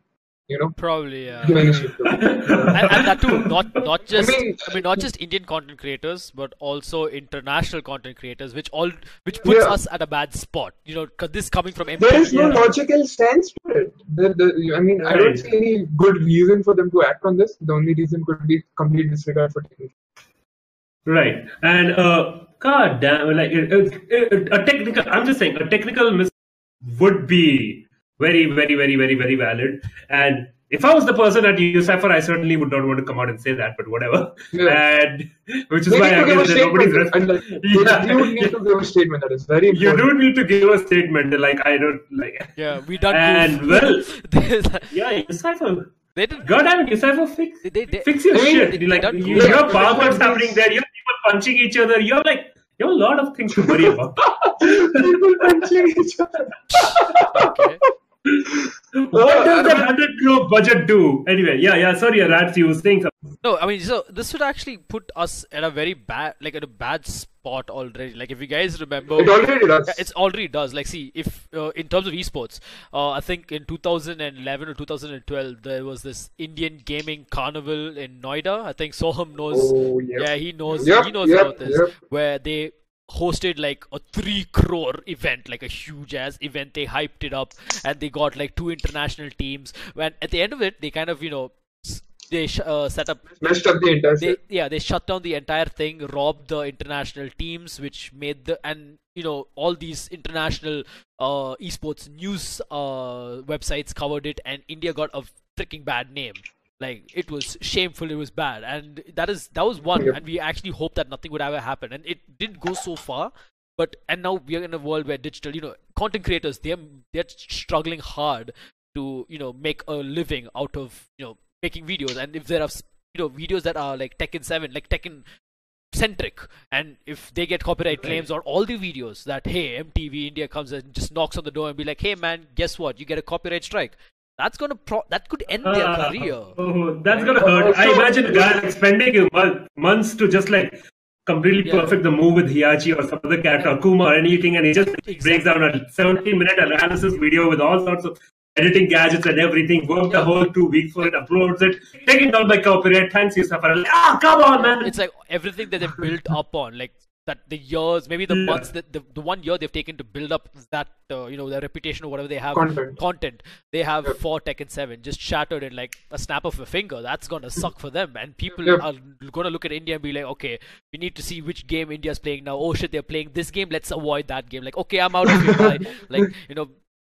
you know, Probably, yeah. give any shit to. and, and that too, not not just I mean- mean, not just Indian content creators, but also international content creators, which all which puts Yeah. us at a bad spot. You know, 'cause this coming from There is no Yeah. logical sense to it. The, the, I mean, I don't see any good reason for them to act on this. The only reason could be complete disregard for technical. Right. And uh, god damn, like uh, uh, a technical. I'm just saying, a technical miss would be very, very, very, very, very valid. And if I was the person at Ucypher, I certainly would not want to come out and say that. But whatever. Yeah. And which is They why need I to give a guess that nobody's. statement. And like, Yeah. You need to give a statement that is very You important. do need to give a statement. Like I don't like. Yeah, we done And goof. well, [LAUGHS] There's yeah, Ucypher. they did. God damn it, Ucypher, fix They, they, they, fix your I mean, shit. they- like they you, good. you have power Yeah. cuts happening there. You have people punching each other. You have like you have a lot of things to worry about. [LAUGHS] People punching each other. [LAUGHS] okay. What does that hundred crore budget do? Anyway, yeah, yeah. Sorry, Rats, you were saying something. No, I mean, so this would actually put us at a very bad, like at a bad spot already. Like if you guys remember, It already does. Yeah, it's already does. Like, see, if uh, in terms of esports, uh, I think in 2011 or 2012 there was this Indian gaming carnival in Noida. I think Soham knows. Oh, yeah. Yeah, he knows. Yep, he knows yep, about this. yep. Where they hosted like a three crore event, like a huge ass event. They hyped it up, and they got like two international teams. When at the end of it, they kind of you know they uh, set up Messed up the entire they yeah they shut down the entire thing robbed the international teams which made the and you know all these international uh esports news uh websites covered it and india got a freaking bad name like it was shameful it was bad. And that is that was one. And we actually hoped that nothing would ever happen. And it didn't go so far. But and now we are in a world where digital you know content creators they're they're struggling hard to you know make a living out of you know making videos. And if there are you know videos that are like Tekken 7 like Tekken centric and if they get copyright claims on all the videos that hey MTV India comes and just knocks on the door and be like hey man guess what? You get a copyright strike that's gonna pro- that could end their Ah, career Oh, that's gonna hurt. I imagine a guy like spending months to just like completely Yeah. perfect the move with Heihachi or some other character, Akuma or anything, and he just breaks down a 17 minute analysis video with all sorts of editing gadgets and everything, worked the whole two weeks for it, uploads it, taken down by copyright, thanks you, Safar. Like, ah, come on, man. it's like everything that they've built up on like that the years maybe the Yeah. months that the, the one year they've taken to build up that uh, you know their reputation or whatever they have. Content. content. They have Yep. for Tekken 7 just shattered in like a snap of a finger. That's gonna suck for them. And people are gonna look at India and be like okay we need to see which game India's playing now. Oh shit they're playing this game. Let's avoid that game. Like okay I'm out of here. [LAUGHS] Like you know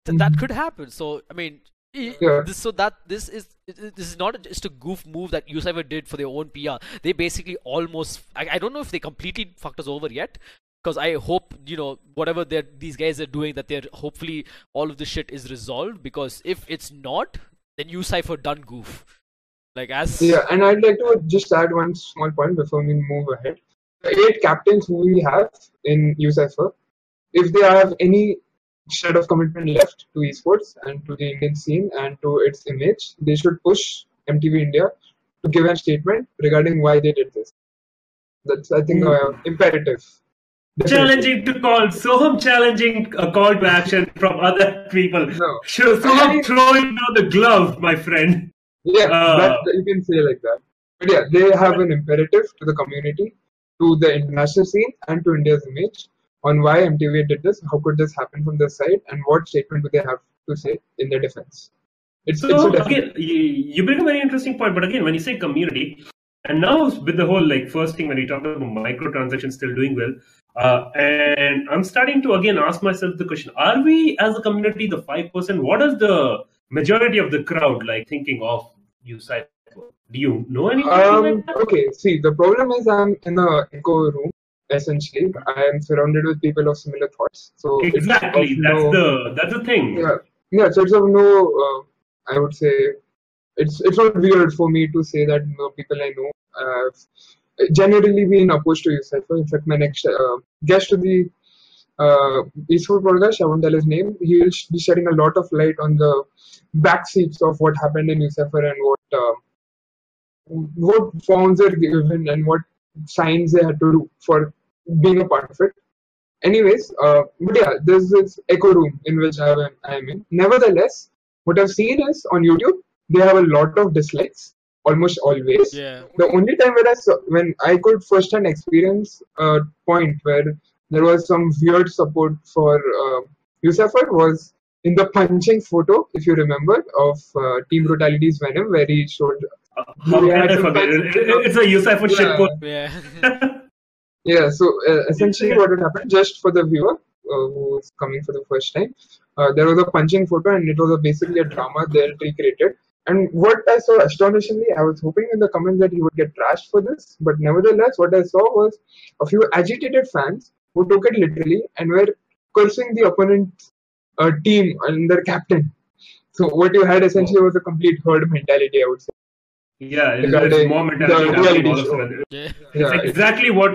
th- that could happen. So I mean Yeah. this, so that this is this is not just a goof move that Ucypher did for their own PR. They basically almost I, I don't know if they completely fucked us over yet. Because I hope you know whatever these guys are doing that they're hopefully all of this shit is resolved. Because if it's not, then Ucypher done goof. Like as Yeah, and I'd like to just add one small point before we move ahead. The eight captains who we have in Ucypher, if they have any shred of commitment left to esports and to the Indian scene and to its image, they should push MTV India to give a statement regarding why they did this. That's, I think, uh, imperative. Definitely. Challenging to call, so challenging a call to action from other people. No. Sure, Soham throwing down the glove, my friend. Yeah, Uh, that, you can say like that. But yeah, they have an imperative to the community, to the international scene, and to India's image on why MTV did this, how could this happen from their side, and what statement do they have to say in their defense. It's, it's So definite. again, you, you bring a very interesting point. But again, when you say community, and now with the whole like first thing when you talk about microtransactions still doing well, uh, and I'm starting to again ask myself the question: Are we as a community the five percent? What is the majority of the crowd like thinking of Ucypher? Do you know anything Um, like okay, see, the problem is I'm in a echo room, essentially. I am surrounded with people of similar thoughts. So Exactly. That's no- the that's the thing. yeah yeah so it's of no uh, i would say it's it's not weird for me to say that no people i know have generally been opposed to Ucypher. in fact my next uh, guest to the uh, peaceful podcast i won't tell his name he will be shedding a lot of light on the back seats of what happened in Ucypher and what uh, what forms are given and what signs they had to do for being a part of it anyways, uh, but yeah, there's this echo room in which I am, I am in. Nevertheless, what I've seen is on YouTube, they have a lot of dislikes, almost always. yeah The only time where I saw, when I could firsthand experience a point where there was some weird support for uh, Ucypher was in the punching photo, if you remember, of uh, Team Brutality's Venom, where he showed. Uh, How Yeah, can I it's a forget? bunch- It- it- It's a Ucypher Yeah. shitpost. yeah [LAUGHS] [LAUGHS] Yeah, so uh, essentially what would happen, just for the viewer uh, who's coming for the first time, uh, there was a punching photo and it was a, basically a drama they had recreated. And what I saw astonishingly, I was hoping in the comments that he would get trashed for this, but nevertheless, what I saw was a few agitated fans who took it literally and were cursing the opponent's uh, team and their captain. So what you had essentially was a complete herd mentality, I would say. Yeah, it's, it's more mentality. the happening reality all of a show. sudden. yeah Yeah, It's exactly what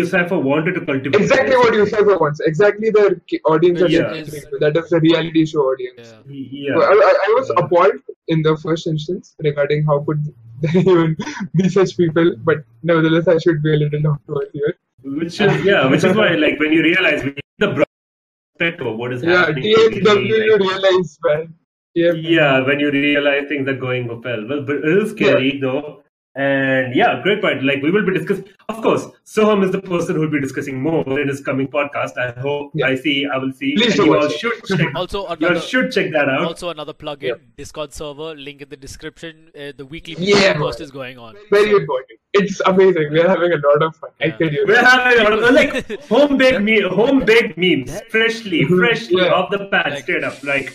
Ucypher wanted to cultivate. exactly what you wants. Exactly the audience Yeah. they're catering to. That is the reality show audience. yeah Yeah. I, I- I was Yeah. appalled in the first instance regarding how could [LAUGHS] there even be such people. But nevertheless, I should be a little down to earth here. Which is yeah, which is why like when you realize the perspective of what is Yeah, happening. TFW, basically, you realize, man. Yeah, when you realize things are going well, well, but it is scary though. And yeah, great point. Like we will be discussing. Of course, Soham is the person who will be discussing more in his coming podcast. I hope. Yeah. I see. I will see. Please do you all should check. [LAUGHS] Also, you all another should check that out. also another plugin Yeah. Discord server link in the description. Uh, the weekly Yeah, post is going on. very important. It's amazing. We're having a lot of fun. I Yeah. tell you. We're having a lot of like [LAUGHS] home baked me home baked memes, freshly, freshly Yeah. off the pad, Like- straight up. Like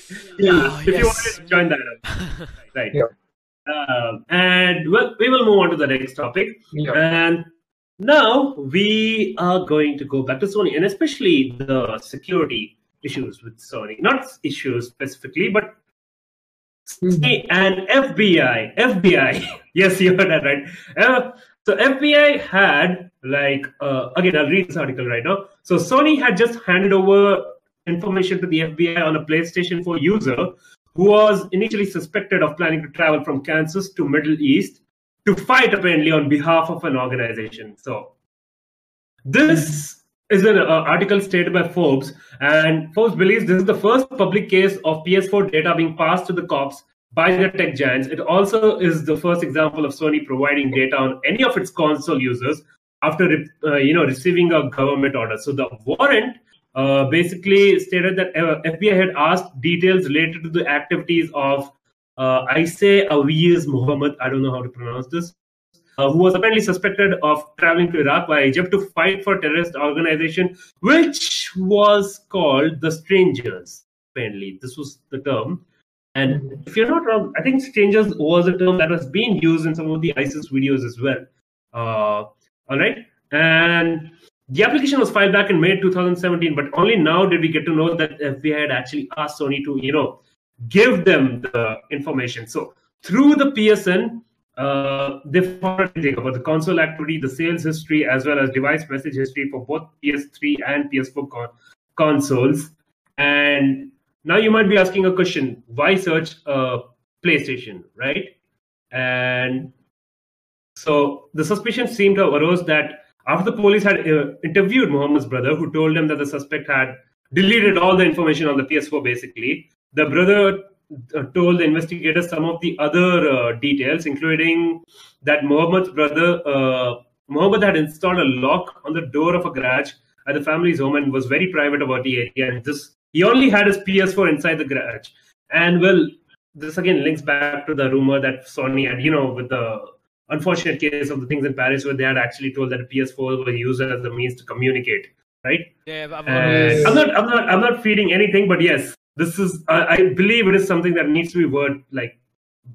Ah, if you want to join that up, [LAUGHS] right? Um, and well, we will move on to the next topic. Yeah. And now we are going to go back to Sony, and especially the security issues with Sony. Not issues specifically, but Mhm. and FBI, FBI. [LAUGHS] yes, you heard that right. Uh, so FBI had like uh, again, I'll read this article right now. So Sony had just handed over information to the FBI on a PlayStation 4 user who was initially suspected of planning to travel from Kansas to Middle East to fight apparently on behalf of an organization. So this is an uh, article stated by Forbes, and Forbes believes this is the first public case of PS4 data being passed to the cops by the tech giants. It also is the first example of Sony providing data on any of its console users after uh, you know receiving a government order. So the warrant uh, basically stated that uh, FBI had asked details related to the activities of uh, Aise Awiz Muhammad. I don't know how to pronounce this uh, who was apparently suspected of traveling to Iraq via Egypt to fight for terrorist organization, which was called the Strangers. Apparently, this was the term. And if you're not wrong, I think Strangers was a term that was being used in some of the ISIS videos as well. Uh, all right, and the application was filed back in May 2017, but only now did we get to know that FBI had actually asked Sony to, you know, give them the information. So through the PSN, uh, they found everything about the console activity, the sales history, as well as device message history for both PS3 and PS4 con- consoles. And now you might be asking a question: Why search uh, PlayStation, right? And so the suspicion seemed to have arose that after the police had uh, interviewed Muhammad's brother, who told them that the suspect had deleted all the information on the PS4, basically, the brother uh, told the investigators some of the other uh, details, including that Muhammad's brother, uh, had installed a lock on the door of a garage at the family's home and was very private about the area. And this, he only had his PS4 inside the garage. And well, this again links back to the rumor that Sony had, you know, with the unfortunate case of the things in Paris where they had actually told that PS4 was used as a means to communicate, right? Yeah, I'm And I'm not, I'm not, I'm not feeding anything, but yes, this is. I I believe it is something that needs to be word like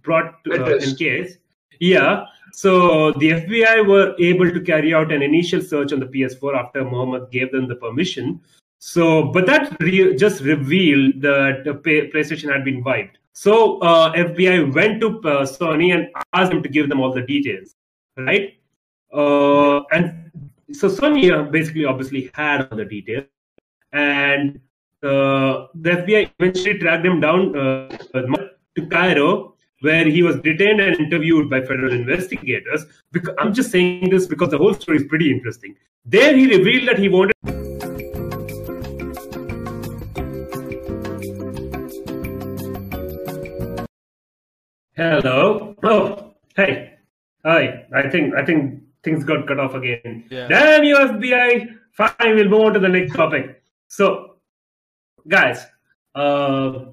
brought to, uh, in case. Yeah. So the FBI were able to carry out an initial search on the PS4 after Mohammed gave them the permission. So, but that re- just revealed that the PlayStation had been wiped. So uh, FBI went to uh, Sony and asked them to give them all the details, right? Uh, and so Sony uh, basically obviously had all the details, and uh, the FBI eventually tracked him down uh, to Cairo, where he was detained and interviewed by federal investigators. Because, I'm just saying this because the whole story is pretty interesting. There, he revealed that he wanted. Hello. Oh, hey. Hi. I think I think things got cut off again. Yeah. Damn you, FBI. Fine, we'll move on to the next topic. So, guys, uh,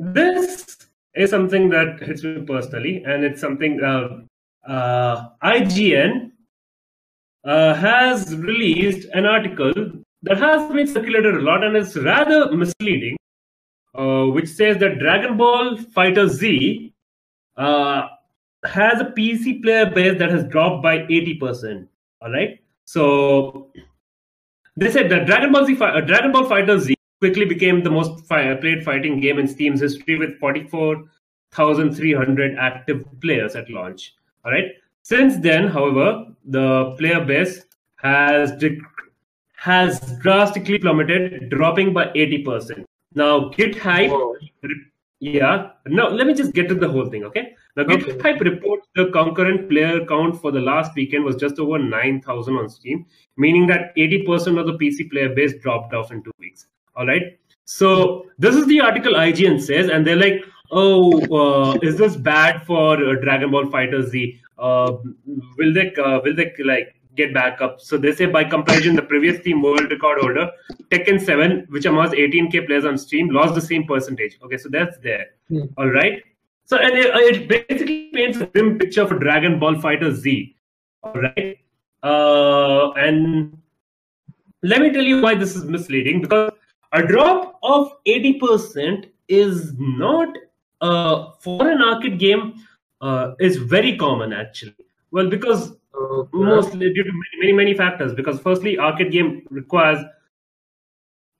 this is something that hits me personally, and it's something uh, uh, IGN uh, has released an article that has been circulated a lot and is rather misleading, uh, which says that Dragon Ball Fighter Z uh, has a PC player base that has dropped by 80%. All right. So they said that Dragon Ball Z, uh, Dragon Ball Fighter Z quickly became the most fi- played fighting game in Steam's history with 44,300 active players at launch. All right. Since then, however, the player base has dec- has drastically plummeted, dropping by 80%. Now, GitHyp Whoa. Yeah. Now let me just get to the whole thing, okay? Now Okay. GitHyp reports the concurrent player count for the last weekend was just over 9,000 on Steam, meaning that 80% of the PC player base dropped off in two weeks. All right. So this is the article IGN says, and they're like, "Oh, uh, is this bad for uh, Dragon Ball Fighter Z? Uh, will they uh, will they like get back up?" So they say by comparison, the previous team world record holder Tekken 7, which amassed 18k players on Steam, lost the same percentage. Okay, so that's there. Hmm. All right. So and it, it basically paints a grim picture for Dragon Ball Fighter Z. All right. Uh, and let me tell you why this is misleading because a drop of 80% is not uh, for an arcade game uh, is very common actually. Well, because mostly due to many, many many factors because firstly arcade game requires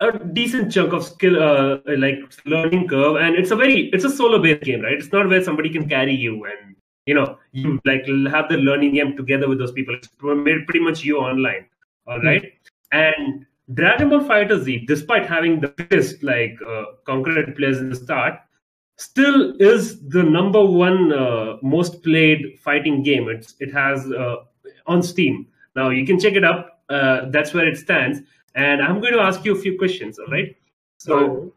a decent chunk of skill uh, like learning curve and it's a very it's a solo based game right? It's not where somebody can carry you and you know you like have the learning game together with those people. It's made pretty much you online all right? And dragon ball fighter z despite having the biggest like uh, concurrent players in the start still is the number one uh, most played fighting game. It's it has uh, on Steam. Now you can check it up. Uh, that's where it stands. And I'm going to ask you a few questions. All right. So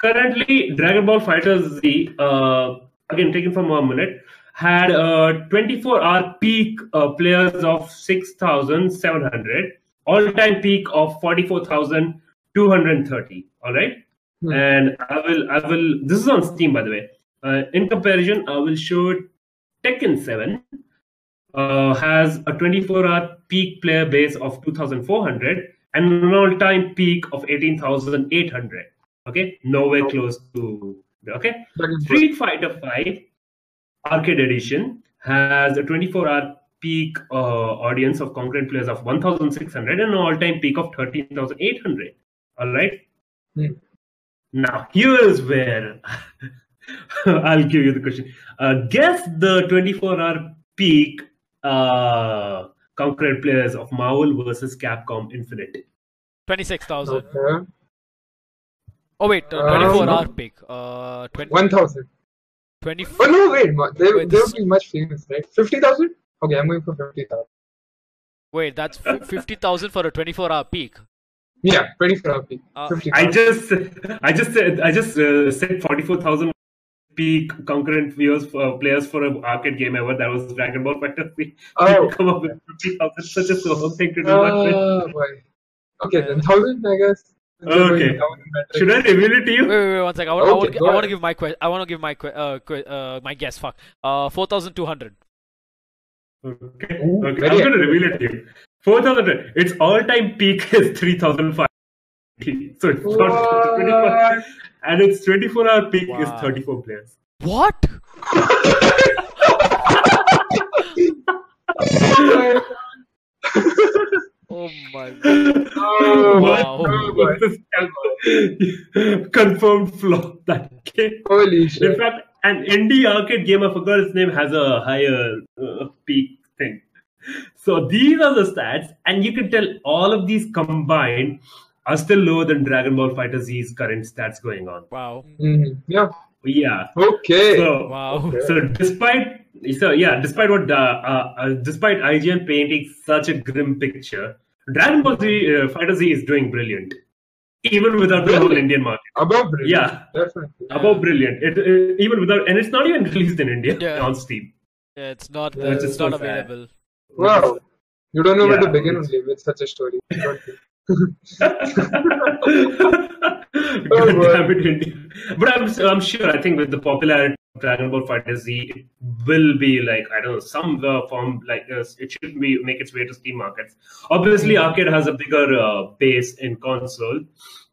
currently, Dragon Ball Fighters Z, uh, again taken from one minute, had a 24-hour peak uh, players of 6,700, all-time peak of 44,230. All right Hmm. and I will, I will. This is on Steam, by the way. Uh, in comparison, I will show Tekken 7 uh, has a 24-hour peak player base of 2,400 and an all-time peak of 18,800. Okay, nowhere close to. Okay, Street Fighter 5 Arcade Edition has a 24-hour peak uh, audience of concurrent players of 1,600 and an all-time peak of 13,800. All right. Hmm. Now here's where [LAUGHS] I'll give you the question. Uh, guess the 24-hour peak uh, concurrent players of Marvel versus Capcom Infinite. 26,000. Okay. Oh, wait, uh, Uh, 24 no. hour peak. Uh, 20, 1,000. 20, Oh, no, wait. ma- They, Wait, they this- would be much famous, right? 50,000? Okay, I'm going for 50,000. wait, that's 50,000 for a 24 hour peak. Yeah, 24 hour. Uh, I just, I just said, I just uh, said forty-four thousand peak concurrent viewers for players for an arcade game ever. That was Dragon Ball Fighter. [LAUGHS] We Oh. come up with fifty thousand. Such a slow thing to do. that. Oh, boy. Okay, then 1,000, I guess. Okay. going down in that Should I reveal it to you? wait, wait, wait one second. I want, I Okay, want, go I want to give my que- I want to give my que- uh, que- uh, my guess. Fuck. Uh, 4,200. Okay, Ooh, okay. I'm going to reveal it to you. Four thousand. Its all-time peak is three thousand five. So it's not twenty-four, and its twenty-four-hour peak is thirty-four players. What? [LAUGHS] Oh my god. Oh, What? wow. Oh, confirmed flop that game. Holy In fact, an indie arcade game, I forgot its name, has a higher uh, peak thing. So these are the stats, and you can tell all of these combined are still lower than Dragon Ball Fighter Z's current stats going on. Wow. Mhm. Yeah. Yeah. Okay. So, Wow. so despite so yeah, despite what uh, uh, uh, despite IGN painting such a grim picture, Dragon Ball Z uh, Fighter Z is doing brilliant, even without the whole Indian market. Above brilliant. Yeah. Definitely. Above brilliant, it, uh, even without, and it's not even released in India Yeah. on Steam. Yeah, it's not. Uh, it's it's so not sad. Wow. You don't know where to begin only with such a story. [LAUGHS] Don't you? God boy. damn it, India. But I'm, I'm sure, I think with the popularity of Dragon Ball Fighter Z, it will be like, I don't know, some uh, form like this. It should be make its way to Steam markets. Obviously, Arcade has a bigger uh, base in console,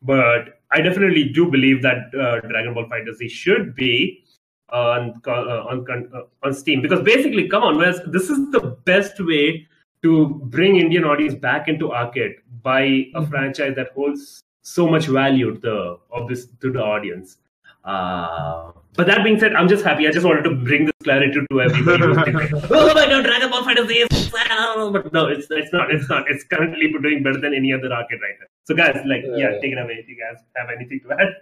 but I definitely do believe that uh, Dragon Ball Fighter Z should be on on on Steam because basically, come on, Wes, this is the best way to bring Indian audience back into arcade by a Mhm. franchise that holds so much value to the obvious to the audience. Uh, but that being said, I'm just happy. I just wanted to bring this clarity to everybody. [LAUGHS] oh my god, Dragon Ball Fighter Z is well," but no, it's it's not. It's not. It's currently doing better than any other arcade right now. So guys, like, yeah, Yeah. take it away if you guys have anything to add.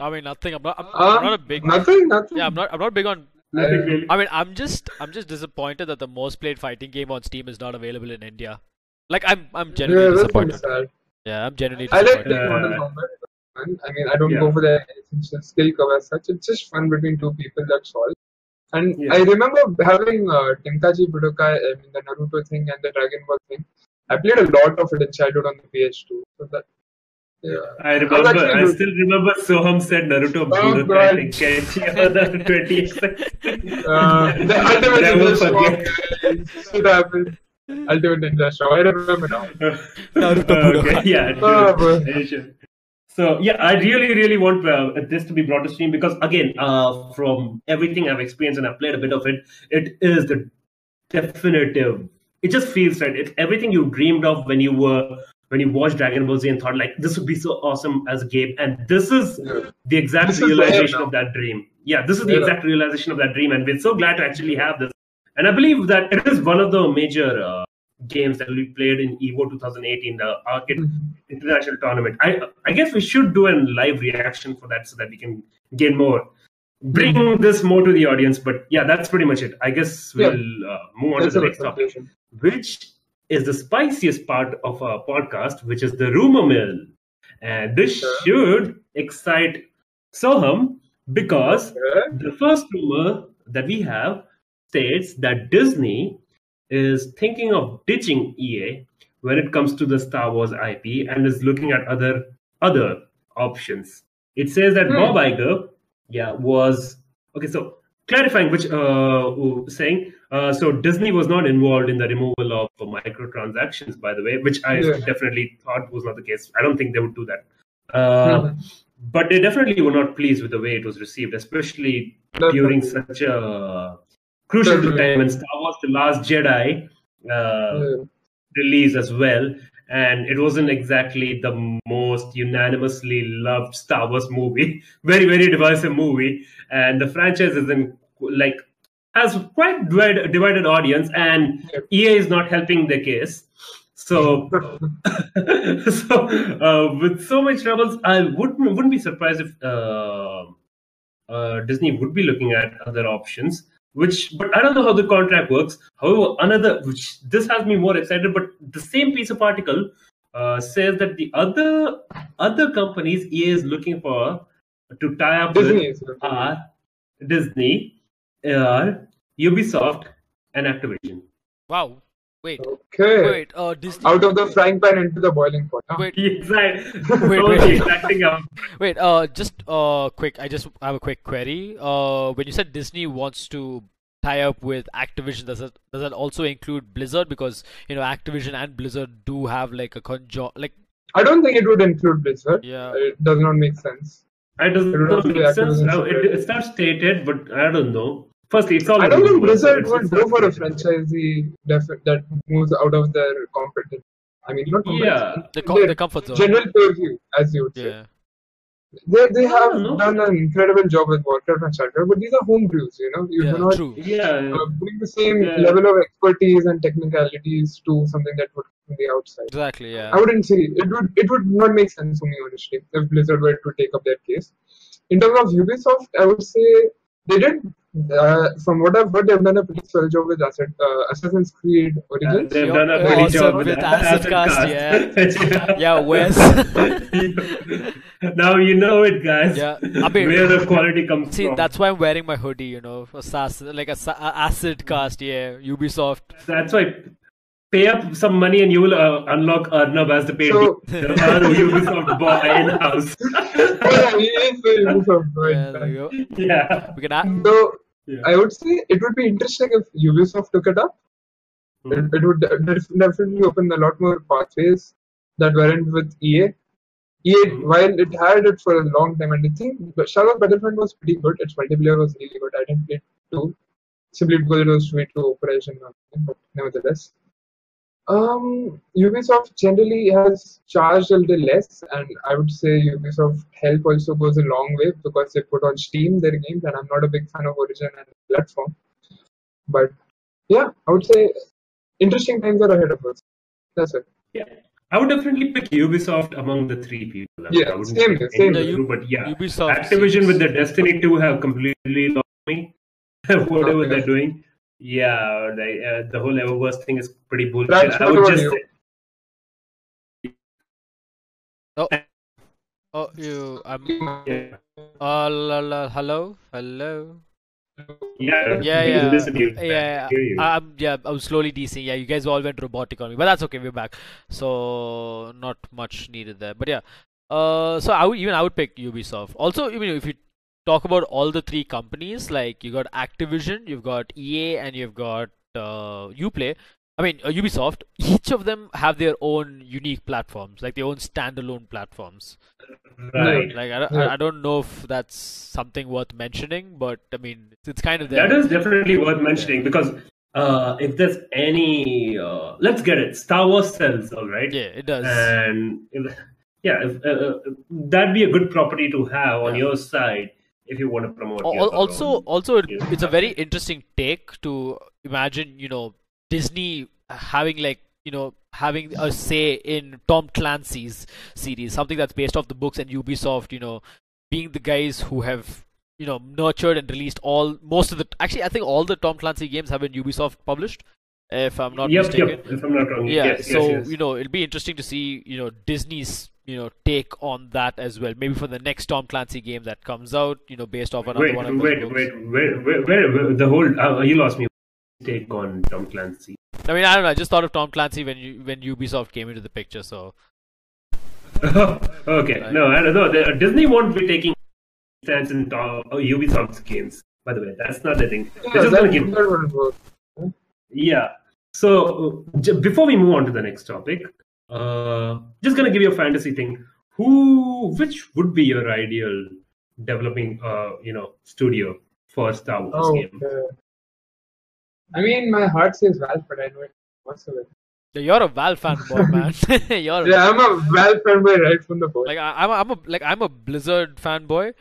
I mean, nothing. I'm not. I'm, Uh, I'm not a big. Nothing, nothing. Yeah, I'm not. I'm not big on. Nothing really. I mean, I'm just. I'm just disappointed that the most played fighting game on Steam is not available in India. Like, I'm. I'm yeah, genuinely that's kind of disappointed. Yeah, I'm genuinely I like disappointed. playing Mortal Uh, Kombat. I mean, I don't Yeah. go for the essential skill cover as such. It's just fun between two people. That's all. And Yeah. I remember having uh, Tenkaichi Budokai, I mean, the Naruto thing and the Dragon Ball thing. I played a lot of it in childhood on the PS2. So that, yeah. I remember. actually I still remember Soham said Naruto Oh, Budokai God. Tenkaichi on the 20th. Uh, the ultimate Never ninja forget. show. Shit happened. Ultimate ninja show. I remember now. [LAUGHS] Naruto okay, yeah. Oh, sure. sure. So yeah, I really, really want uh, this to be brought to stream because again, uh, from everything I've experienced and I've played a bit of it, it is the definitive. It just feels right. It's everything you dreamed of when you were when you watched Dragon Ball Z and thought like this would be so awesome as a game, and this is Yeah. the exact This realization of that dream. Yeah, this is the Yeah. exact realization of that dream, and we're so glad to actually have this. And I believe that it is one of the major uh, games that we played in Evo 2018, the arcade Mhm. international tournament. I I guess we should do a live reaction for that so that we can gain more, bring Mm-hmm. this more to the audience. But yeah, that's pretty much it. I guess we'll uh, move on That's to the next topic, which is the spiciest part of our podcast, which is the rumor mill. And this should excite Soham because the first rumor that we have states that Disney is thinking of ditching EA when it comes to the Star Wars IP and is looking at other other options. It says that Hmm. Bob Iger, yeah, was okay. So clarifying, which uh, saying uh, so Disney was not involved in the removal of microtransactions, by the way, which I Yeah. definitely thought was not the case. I don't think they would do that. Uh, Mhm. but they definitely were not pleased with the way it was received, especially That's during such a crucial time when Star Wars: The Last Jedi uh, Yeah. released as well, and it wasn't exactly the most unanimously loved Star Wars movie. [LAUGHS] Very, very divisive movie, and the franchise is in like has quite divide, divided audience, and. EA is not helping the case. So [LAUGHS] so uh, with so much troubles, I wouldn't wouldn't be surprised if uh, uh, Disney would be looking at other options. Which, but I don't know how the contract works. However, another which this has me more excited. But the same piece of article uh, says that the other other companies EA is looking for to tie up Disney with are Disney, are Ubisoft, and Activision. Wow. Wait. Okay. Wait. Uh, Disney. Out of the frying pan into the boiling pot. huh? Wait. Exactly. Wait, [LAUGHS] Oh, wait. Wait, uh, just uh, quick. I just have a quick query. Uh, when you said Disney wants to tie up with Activision, does that does that also include Blizzard? Because you know Activision and Blizzard do have like a conjo like I don't think it would include Blizzard. yeah. It does not make sense. It doesn't It would not be make sense. Activision Uh, It, it's not stated, but I don't know. Firstly, it's all. I don't think rumors, Blizzard would go for a franchisee def- that moves out of their competence. I mean, not Yeah. competence. The, co- their the comfort zone. general purview, as you would say. Yeah. They, they have done an incredible job with Warcraft and StarCraft, but these are home brews, you know. You Yeah. do not True. Yeah. uh, bring the same Yeah. level of expertise and technicalities to something that would come from the outside. Exactly. Yeah. I wouldn't say it would it would not make sense for me honestly if Blizzard were to take up that case. In terms of Ubisoft, I would say they did uh, from what I've heard they've done a pretty swell job with Asset, uh, Assassin's Creed Uh, Origins. they've done a great awesome job with, with that. Acid Cast, [LAUGHS] yeah. Yeah, Wes. [LAUGHS] now you know it, guys. Yeah, I mean- where the quality comes See, from. that's why I'm wearing my hoodie. You know, Assas- like a, sa- a acid cast. Yeah, Ubisoft. That's why. Pay up some money and you will uh, unlock Arnab as the paid So- [LAUGHS] Ubisoft boy in house. yeah, he is the Ubisoft boy. Yeah, there you go. yeah. We can. Add- So Yeah. I would say it would be interesting if Ubisoft took it up. It, it would def- definitely open a lot more pathways that weren't with EA. EA, Mhm. while it had it for a long time, and I think but Star Wars Battlefront was pretty good. Its multiplayer was really good. I didn't play it too, simply because it was way too operation, but nevertheless. Um, Ubisoft generally has charged a little less, and I would say Ubisoft help also goes a long way because they put on Steam their games, and I'm not a big fan of Origin and platform. But yeah, I would say interesting times are ahead of us. That's it. Yeah. I would definitely pick Ubisoft among the three people. I Yeah, wouldn't same here, same any here. two, but yeah, Ubisoft Activision with seems- the Destiny 2 have completely lost me. [LAUGHS] Whatever Okay. they're doing. Yeah, they, uh, the whole Eververse thing is pretty bullshit. Raj, I would just you? say, Oh, you. I'm. yeah, Uh, la, la, hello, hello. yeah, Yeah, we yeah, listen yeah. I'm yeah. I was slowly decing. Yeah, you guys all went robotic on me, but that's okay. We're back, so not much needed there. But yeah, uh, so I would even I would pick Ubisoft. Also, even if you talk about all the three companies, like you got Activision, you've got EA, and you've got uh, UPlay. I mean uh, Ubisoft. Each of them have their own unique platforms, like their own standalone platforms. right. Like I, don't- I, don't know if that's something worth mentioning, but I mean it's, it's kind of there. That is definitely worth mentioning because uh, if there's any, uh, let's get it. Star Wars sells, all right. yeah, it does. And if, yeah, if, uh, uh, that'd be a good property to have on Yeah. your side if you want to promote. Al- your al- also own. also it, it's a very interesting take to imagine you know disney having like you know having a say in tom clancy's series something that's based off the books and ubisoft you know being the guys who have you know nurtured and released all most of the actually i think all the tom clancy games have been ubisoft published if i'm not yep, mistaken yep. If I'm not wrong, yeah yes, so yes, yes. you know it'll be interesting to see you know disney's you know take on that as well maybe for the next tom clancy game that comes out you know based off another wait, one of those wait, books. wait, wait, wait, wait, wait, the whole uh, you lost me. Take on Tom Clancy. i mean i don't know i just thought of tom clancy when you when ubisoft came into the picture so [LAUGHS] okay, Right. no, I don't know. The, Disney won't be taking stance in Tom, uh, Ubisoft's games. By the way, that's not the thing. Yeah, just gonna give that would work. Yeah. So uh, j- before we move on to the next topic, uh, just gonna give you a fantasy thing. Who, which would be your ideal developing, uh, you know, studio for Star Wars Oh, game? okay. I mean, my heart says Valve, but I know it whatsoever. Yeah, you're a valve fanboy [LAUGHS] man [LAUGHS] you're Yeah, I'm a Valve fanboy right from the board. like I, I'm a, I'm a like i'm a blizzard fanboy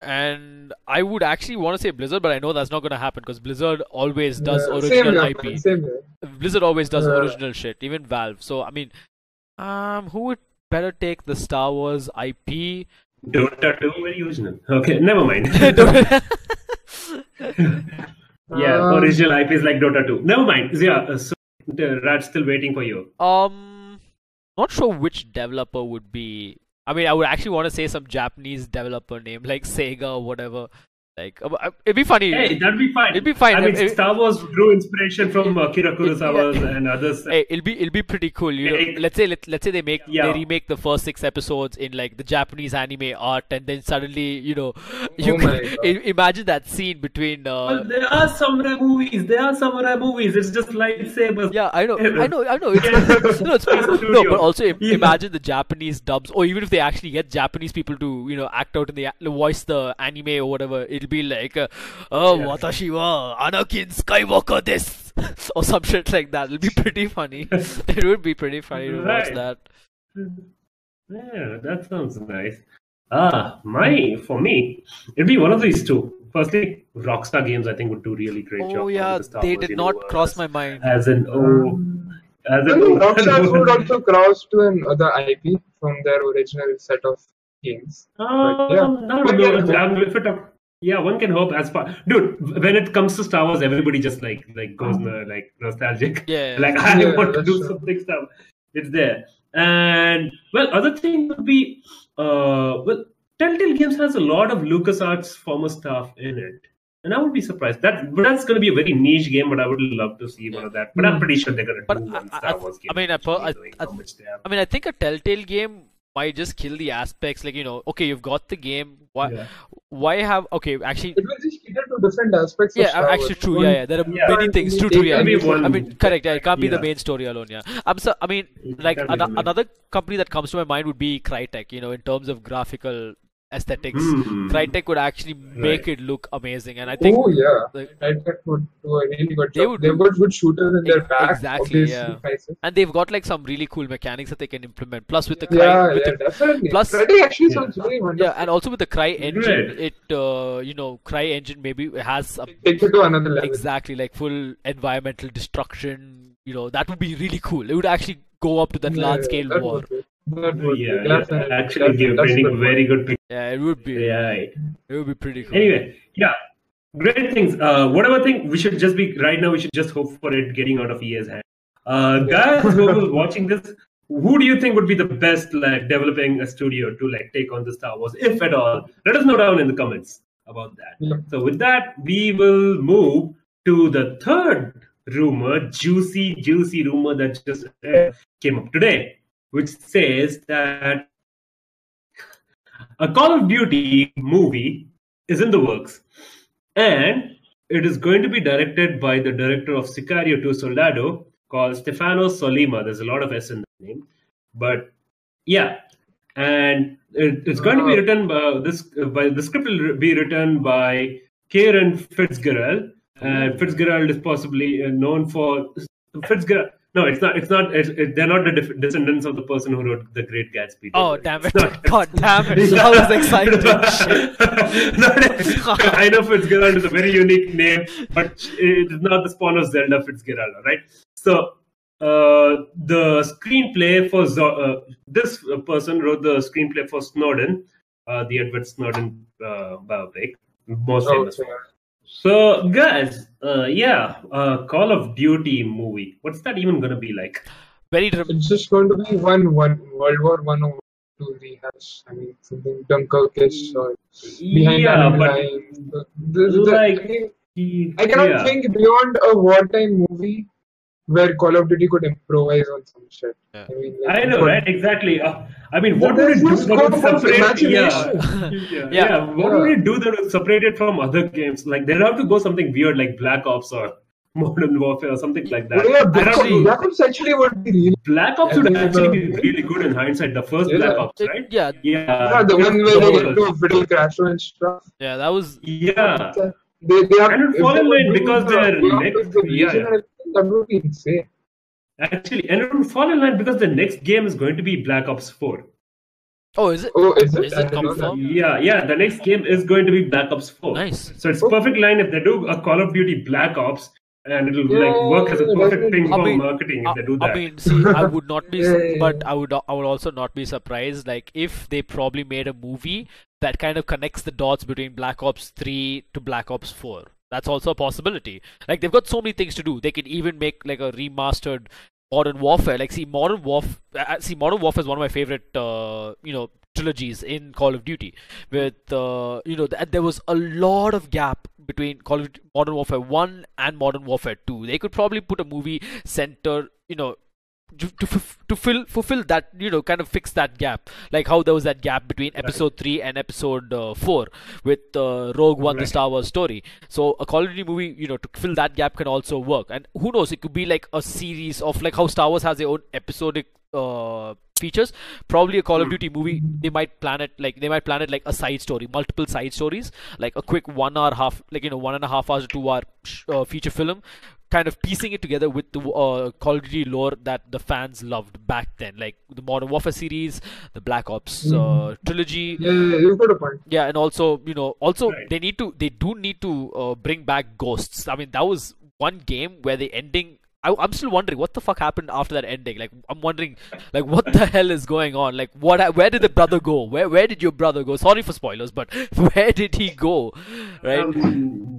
and i would actually want to say blizzard but i know that's not going to happen because blizzard always does Yeah, original same ip Same here. blizzard always does Yeah. original shit even valve so i mean um who would better take the star wars ip Dota 2 very original. Okay, never mind. [LAUGHS] [LAUGHS] yeah, Um, original IP is like Dota 2. Never mind. Yeah, uh, so the Rat's still waiting for you. Um, not sure which developer would be. I mean, I would actually want to say some Japanese developer name like Sega or whatever. Like, uh, uh, it'd be funny. Hey, that'd be fine. It'd be fine. I mean, It- Star Wars drew inspiration from Akira Kurosawa yeah. and others. [LAUGHS] Hey, it'll be it'll be pretty cool. You know, Hey. let's say let, let's say they make Yeah. they remake the first six episodes in like the Japanese anime art, and then suddenly you know you Oh can my God. i- imagine that scene between. Uh, Well, there are samurai movies. There are samurai movies. It's just lightsabers. Yeah, I know, I [LAUGHS] know, I know. It's, [LAUGHS] no, it's, no, but also Yeah. imagine the Japanese dubs, or even if they actually get Japanese people to, you know, act out in the voice the anime or whatever, it'll be like, uh, "Oh, Yeah. watashi wa Anakin Skywalker this," [LAUGHS] or some shit like that. It'll be pretty funny. [LAUGHS] it would be pretty funny to watch that. Yeah, that sounds nice. Ah, my for me, it'd be one of these two. Firstly, Rockstar Games I think would do really great job. Oh yeah, the they did not universe. cross my mind. as an oh, as I an oh, Rockstar [LAUGHS] would also cross to another IP from their original set of games. Um, yeah. no, One no, can no, hope. if it, yeah, one can hope. As far, dude, when it comes to Star Wars, everybody just like like goes no, like nostalgic. Yeah. [LAUGHS] like I Yeah, want to do true. something stuff. It's there, and well, other thing would be uh, well, Telltale Games has a lot of LucasArts former stuff in it. And I would be surprised. That but that's going to be a very niche game, but I would love to see one of that. But I'm pretty sure they're going to But do one I- I- Star Wars game. I mean, I I- I- how much they have. I mean, I think a Telltale game might just kill the aspects. Like you know, okay, you've got the game. Why? Yeah. Why have? Okay, actually, It will just cater to different aspects Yeah, Star actually true. Yeah, yeah. There are Yeah. many things. True, It true. Yeah. be one- I mean, correct. Yeah, it can't be the main story alone. Yeah. I'm so. I mean, like can't be ano- the main- another company that comes to my mind would be Crytek. You know, in terms of graphical aesthetics, Hmm. Crytek would actually make Right. it look amazing. And I think Oh yeah, like, Red would do a really good They job. would They've got good shooters in their back. exactly, yeah. prices. and they've got like some really cool mechanics that they can implement. Plus with the Cry, Yeah, with yeah, the, definitely. plus- Credit actually Yeah. sounds very wonderful. yeah, and also with the Cry engine, Great. it uh, you know, Cry engine maybe has a Take it to another level. exactly like full environmental destruction you know that would be really cool it would actually go up to that Yeah, large scale war. be- that would be- Yeah, that's yeah. a- actually that's- give that's painting good very good picture. Yeah, it would be. Yeah. It would be pretty cool. Anyway, yeah, great things. Uh, whatever thing we should just be right now. We should just hope for it getting out of EA's hand. Uh, guys who are [LAUGHS] watching this, who do you think would be the best like developing a studio to like take on the Star Wars, if at all? Let us know down in the comments about that. Yeah. So with that, we will move to the third rumor, juicy, juicy rumor that just uh, came up today, which says that a Call of Duty movie is in the works, and it is going to be directed by the director of Sicario 2 Soldado called Stefano Sollima. There's a lot of S in the name, but yeah, and it, it's going to be Uh. written by this. By the script will be written by Kieran Fitzgerald. And Fitzgerald is possibly uh, known for Fitzgerald. No, it's not. It's not. It's, it, they're not the def- descendants of the person who wrote The Great Gatsby. Oh, Don't damn it. not- [LAUGHS] God damn it. I was excited. [LAUGHS] No, I know Fitzgerald is a very unique name, but it is not the spawn of Zelda Fitzgerald, right? So, uh, the screenplay for Zo- uh, this person wrote the screenplay for Snowden, uh, the Edward Snowden uh, biopic, most famous. Okay. One. So, guys, uh, yeah, uh, Call of Duty movie. What's that even gonna be like? Very dram- It's just going to be one one World War One or two rehash. I mean, something Dunkirk or behind yeah, but lines. The- the- the- like- I, mean, I cannot yeah. think beyond a wartime movie where Call of Duty could improvise on some shit. Yeah. I mean, like, I know, but- right? Exactly. Uh, I mean, what would it do no that would separate? Yeah. [LAUGHS] yeah, Yeah. yeah. What Yeah. would it do that would separate it from other games? Like they'd have to go something weird, like Black Ops or [LAUGHS] Modern Warfare or something like that. Yeah, Black, don't Ops. Black Ops actually would be really. Black Ops would actually the- be really good in hindsight. The first Yeah. Black Ops, It- right? yeah, Yeah. Yeah, the one where they get to a fiddle crash and stuff. yeah, that was. Yeah. They, they have, And it if fall in line because the they're next- Ops, the yeah, region yeah. and everything, that would be insane. Actually, and it would fall in line because the next game is going to be Black Ops 4. Oh, is it? Oh, is it? Is it didn't know that. confirmed? Yeah, yeah. The next game is going to be Black Ops 4. Nice. So it's Oh. perfect line if they do a Call of Duty Black Ops and it'll Yeah, like work as a perfect thing for I mean, marketing if I, they do I mean, see, I would not be, Yeah, yeah, but. I would, I would also not be surprised, like if they probably made a movie that kind of connects the dots between Black Ops 3 to Black Ops 4. That's also a possibility. Like they've got so many things to do. They could even make like a remastered Modern Warfare. Like, see, Modern Warfare. Uh, see, Modern Warfare is one of my favorite, uh, you know, trilogies in Call of Duty. With uh, you know, th- there was a lot of gap between Call of Modern Warfare 1 and Modern Warfare 2. They could probably put a movie center, you know, to to, f- to fill fulfill that you know kind of fix that gap. Like how there was that gap between episode 3 and episode uh, 4 with uh, rogue one the star wars story. So a call of duty movie you know to fill that gap can also work. And who knows it could be like a series of like how star wars has their own episodic uh, features. Probably a call of Hmm. duty movie they might plan it like they might plan it like a side story multiple side stories like a quick one hour half like you know one and a half hours to two hour uh, feature film kind of piecing it together with the uh, Call of Duty lore that the fans loved back then, like the Modern Warfare series, the Black Ops uh, trilogy. Yeah, yeah, you've got a point. Yeah, and also you know, also Right. they need to, they do need to uh, bring back Ghosts. I mean, that was one game where the ending. I, I'm still wondering what the fuck happened after that ending. Like, I'm wondering, like, what the [LAUGHS] hell is going on? Like, what? Where did the brother go? Where, where did your brother go? Sorry for spoilers, but [LAUGHS] where did he go? Right? Um.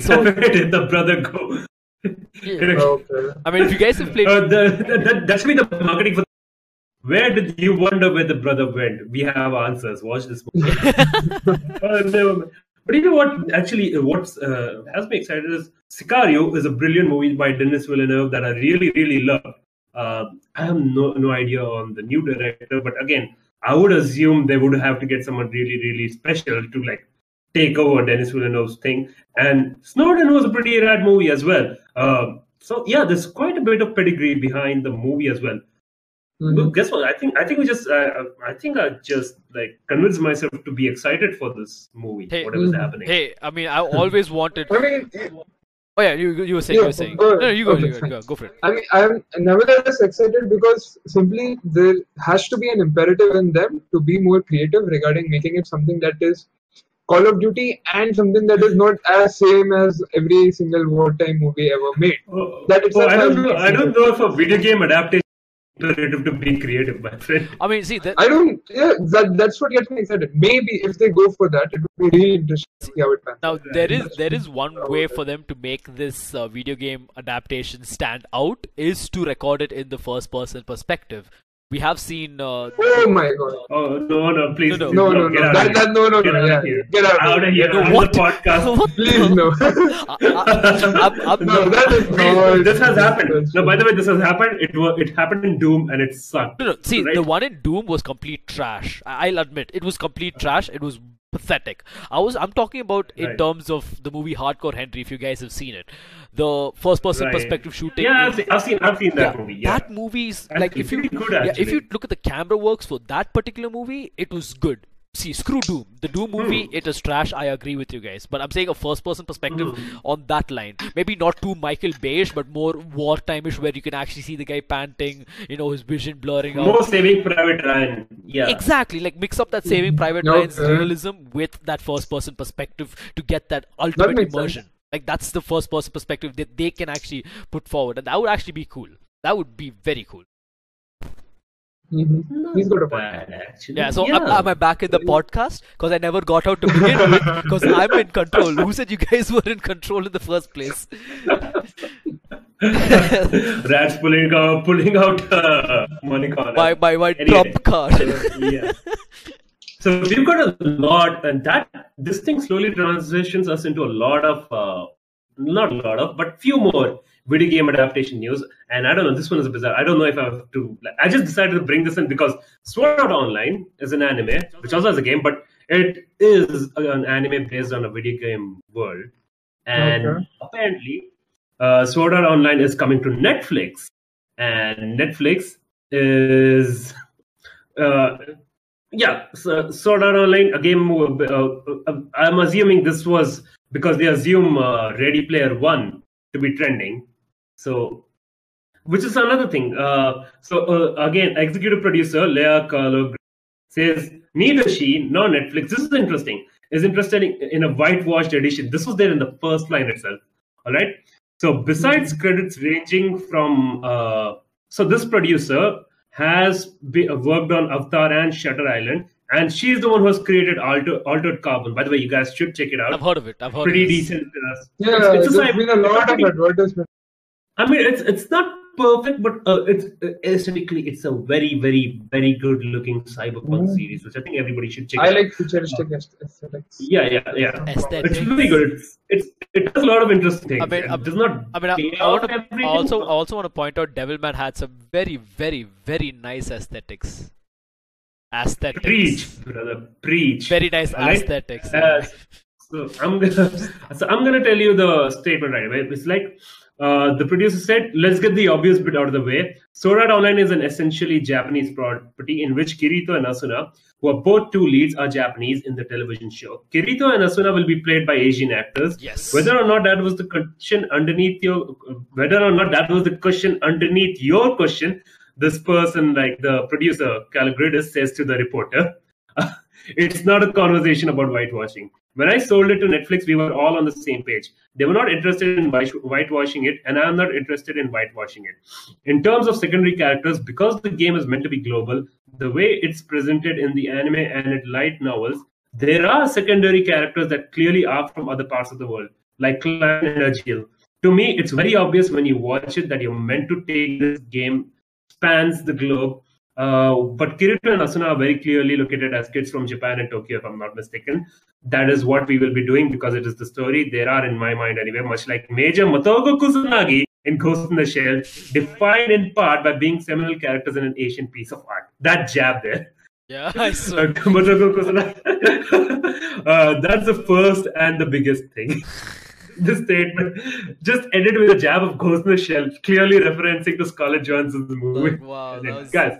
So- [LAUGHS] Where did the brother go? Yeah. Okay. I mean, if you guys have played, [LAUGHS] Uh, the, the, that, that should be the marketing for. Where did you wonder where the brother went? We have answers. Watch this movie. [LAUGHS] [LAUGHS] Uh. But you know what? Actually, what uh, has me excited is Sicario is a brilliant movie by Denis Villeneuve that I really, really love. Uh, I have no no idea on the new director, but again, I would assume they would have to get someone really, really special to like take over Denis Villeneuve's thing. And Snowden was a pretty rad movie as well. Um, so yeah, there's quite a bit of pedigree behind the movie as well. Mhm. Look, guess what? I think I think we just uh, I think I just like convinced myself to be excited for this movie, Hey. whatever's Mhm. happening. hey, I mean, I always wanted. I mean, Oh yeah, you you were saying, you were saying. go No, no, you go, Okay, you go, go, go for it. I mean, I'm nevertheless excited because simply there has to be an imperative in them to be more creative regarding making it something that is Call of Duty and something that is not as same as every single wartime movie ever made. Oh, That oh, I don't know. I don't know if a video game adaptation imperative to be creative, my friend. I mean, see, the, I don't. Yeah, that, that's what gets me excited. Maybe if they go for that, it would be really interesting to see how it pans. now there is there is one way for them to make this uh, video game adaptation stand out is to record it in the first person perspective. We have seen uh, Oh my god! Oh no, no, please, No, please, No, no, get no. out That, of that, here. no, no, Get no. out of here. get out. Out of here. No, I'm what? the podcast. what Please no. [LAUGHS] I, I, I'm, I'm, no, that is not. this has happened. No, by the way, this has happened. It was it happened in Doom and it sucked. No, no. See, Right? the one in Doom was complete trash. I- I'll admit it was complete trash. It was pathetic. I was. I'm talking about in Right. terms of the movie Hardcore Henry. If you guys have seen it, the first-person Right. perspective shooting. Yeah, I've seen, I've seen, I've seen that yeah, movie. Yeah. that movie's That's like if you good, yeah, if you look at the camera works for that particular movie, it was good. See, screw Doom. The Doom movie, Hmm. it is trash. I agree with you guys, but I'm saying a first-person perspective Hmm. on that line. Maybe not too Michael Bayish, but more wartime-ish, where you can actually see the guy panting. You know, his vision blurring out. More Saving Private Ryan. Yeah. Exactly, like mix up that Saving Private Okay. Ryan's realism with that first-person perspective to get that ultimate makes sense. immersion. Like that's the first-person perspective that they can actually put forward, and that would actually be cool. That would be very cool. Mhm. He's got a point. Bad, actually. Yeah. So Am, am I back in the podcast? Because I never got out to begin with. Because I'm in control. [LAUGHS] Who said you guys were in control in the first place? [LAUGHS] Rats pulling out, pulling out uh, money corner. My my my Anyway. trump card. yeah. So we've got a lot, and that this thing slowly transitions us into a lot of, uh, not a lot of, but few more video game adaptation news. And I don't know, this one is bizarre. I don't know if I have to. Like, I just decided to bring this in because Sword Art Online is an anime, which also has a game, but it is an anime based on a video game world. And Okay. apparently, uh, Sword Art Online is coming to Netflix, and Netflix is. Uh, yeah, so Sword Art Online, a game. Uh, uh, I'm assuming this was because they assume uh, Ready Player One to be trending. So, which is another thing. Uh, so uh, again, executive producer Leah Carlo says neither she nor Netflix. This is interesting. Is interested in, in a whitewashed edition. This was there in the first line itself. All right. So besides credits ranging from, uh, so this producer has be, worked on Avatar and Shutter Island, and she's the one who has created Alter, Altered Carbon. By the way, you guys should check it out. I've heard of it. I've heard Pretty of this. decent. Uh, Yeah, it's, it's there's sci- been a lot of advertisement. I mean, it's it's not perfect, but uh, it's uh, aesthetically, it's a very, very, very good looking cyberpunk Mm. series, which I think everybody should check. I out. like futuristic aest- aesthetics. Yeah, yeah, yeah. Aesthetics. It's really good. It's, it's it does a lot of interesting things. I mean, it I- does not. I mean, I, I want to also I also want to point out Devilman had some very very very nice aesthetics. Aesthetics. preach, brother, preach. Very nice Alright? aesthetics. Uh, so I'm gonna [LAUGHS] so I'm gonna tell you the statement right away. It's like uh, the producer said, "Let's get the obvious bit out of the way." Sword Online is an essentially Japanese property in which Kirito and Asuna, who are both two leads, are Japanese in the television show. Kirito and Asuna will be played by Asian actors. Yes. Whether or not that was the question underneath your, whether or not that was the question underneath your question, this person, like the producer Kalogridis, says to the reporter, [LAUGHS] "It's not a conversation about whitewashing." When I sold it to Netflix, we were all on the same page. They were not interested in whitewashing it, and I'm not interested in whitewashing it. In terms of secondary characters, because the game is meant to be global, the way it's presented in the anime and in light novels, there are secondary characters that clearly are from other parts of the world, like Klein and Agil. To me, it's very obvious when you watch it that you're meant to take this game spans the globe. Uh, but Kirito and Asuna are very clearly located as kids from Japan and Tokyo, if I'm not mistaken. That is what we will be doing because it is the story. There are, in my mind anyway, much like Major Motoko Kusanagi in Ghost in the Shell, defined in part by being seminal characters in an Asian piece of art. That jab there. Yeah, I [LAUGHS] saw. Uh, Kusanagi. [LAUGHS] uh, that's the first and the biggest thing. [LAUGHS] this statement just ended with a jab of Ghost in the Shell, clearly referencing to Scarlett Johansson's movie. Like, wow, was- Guys,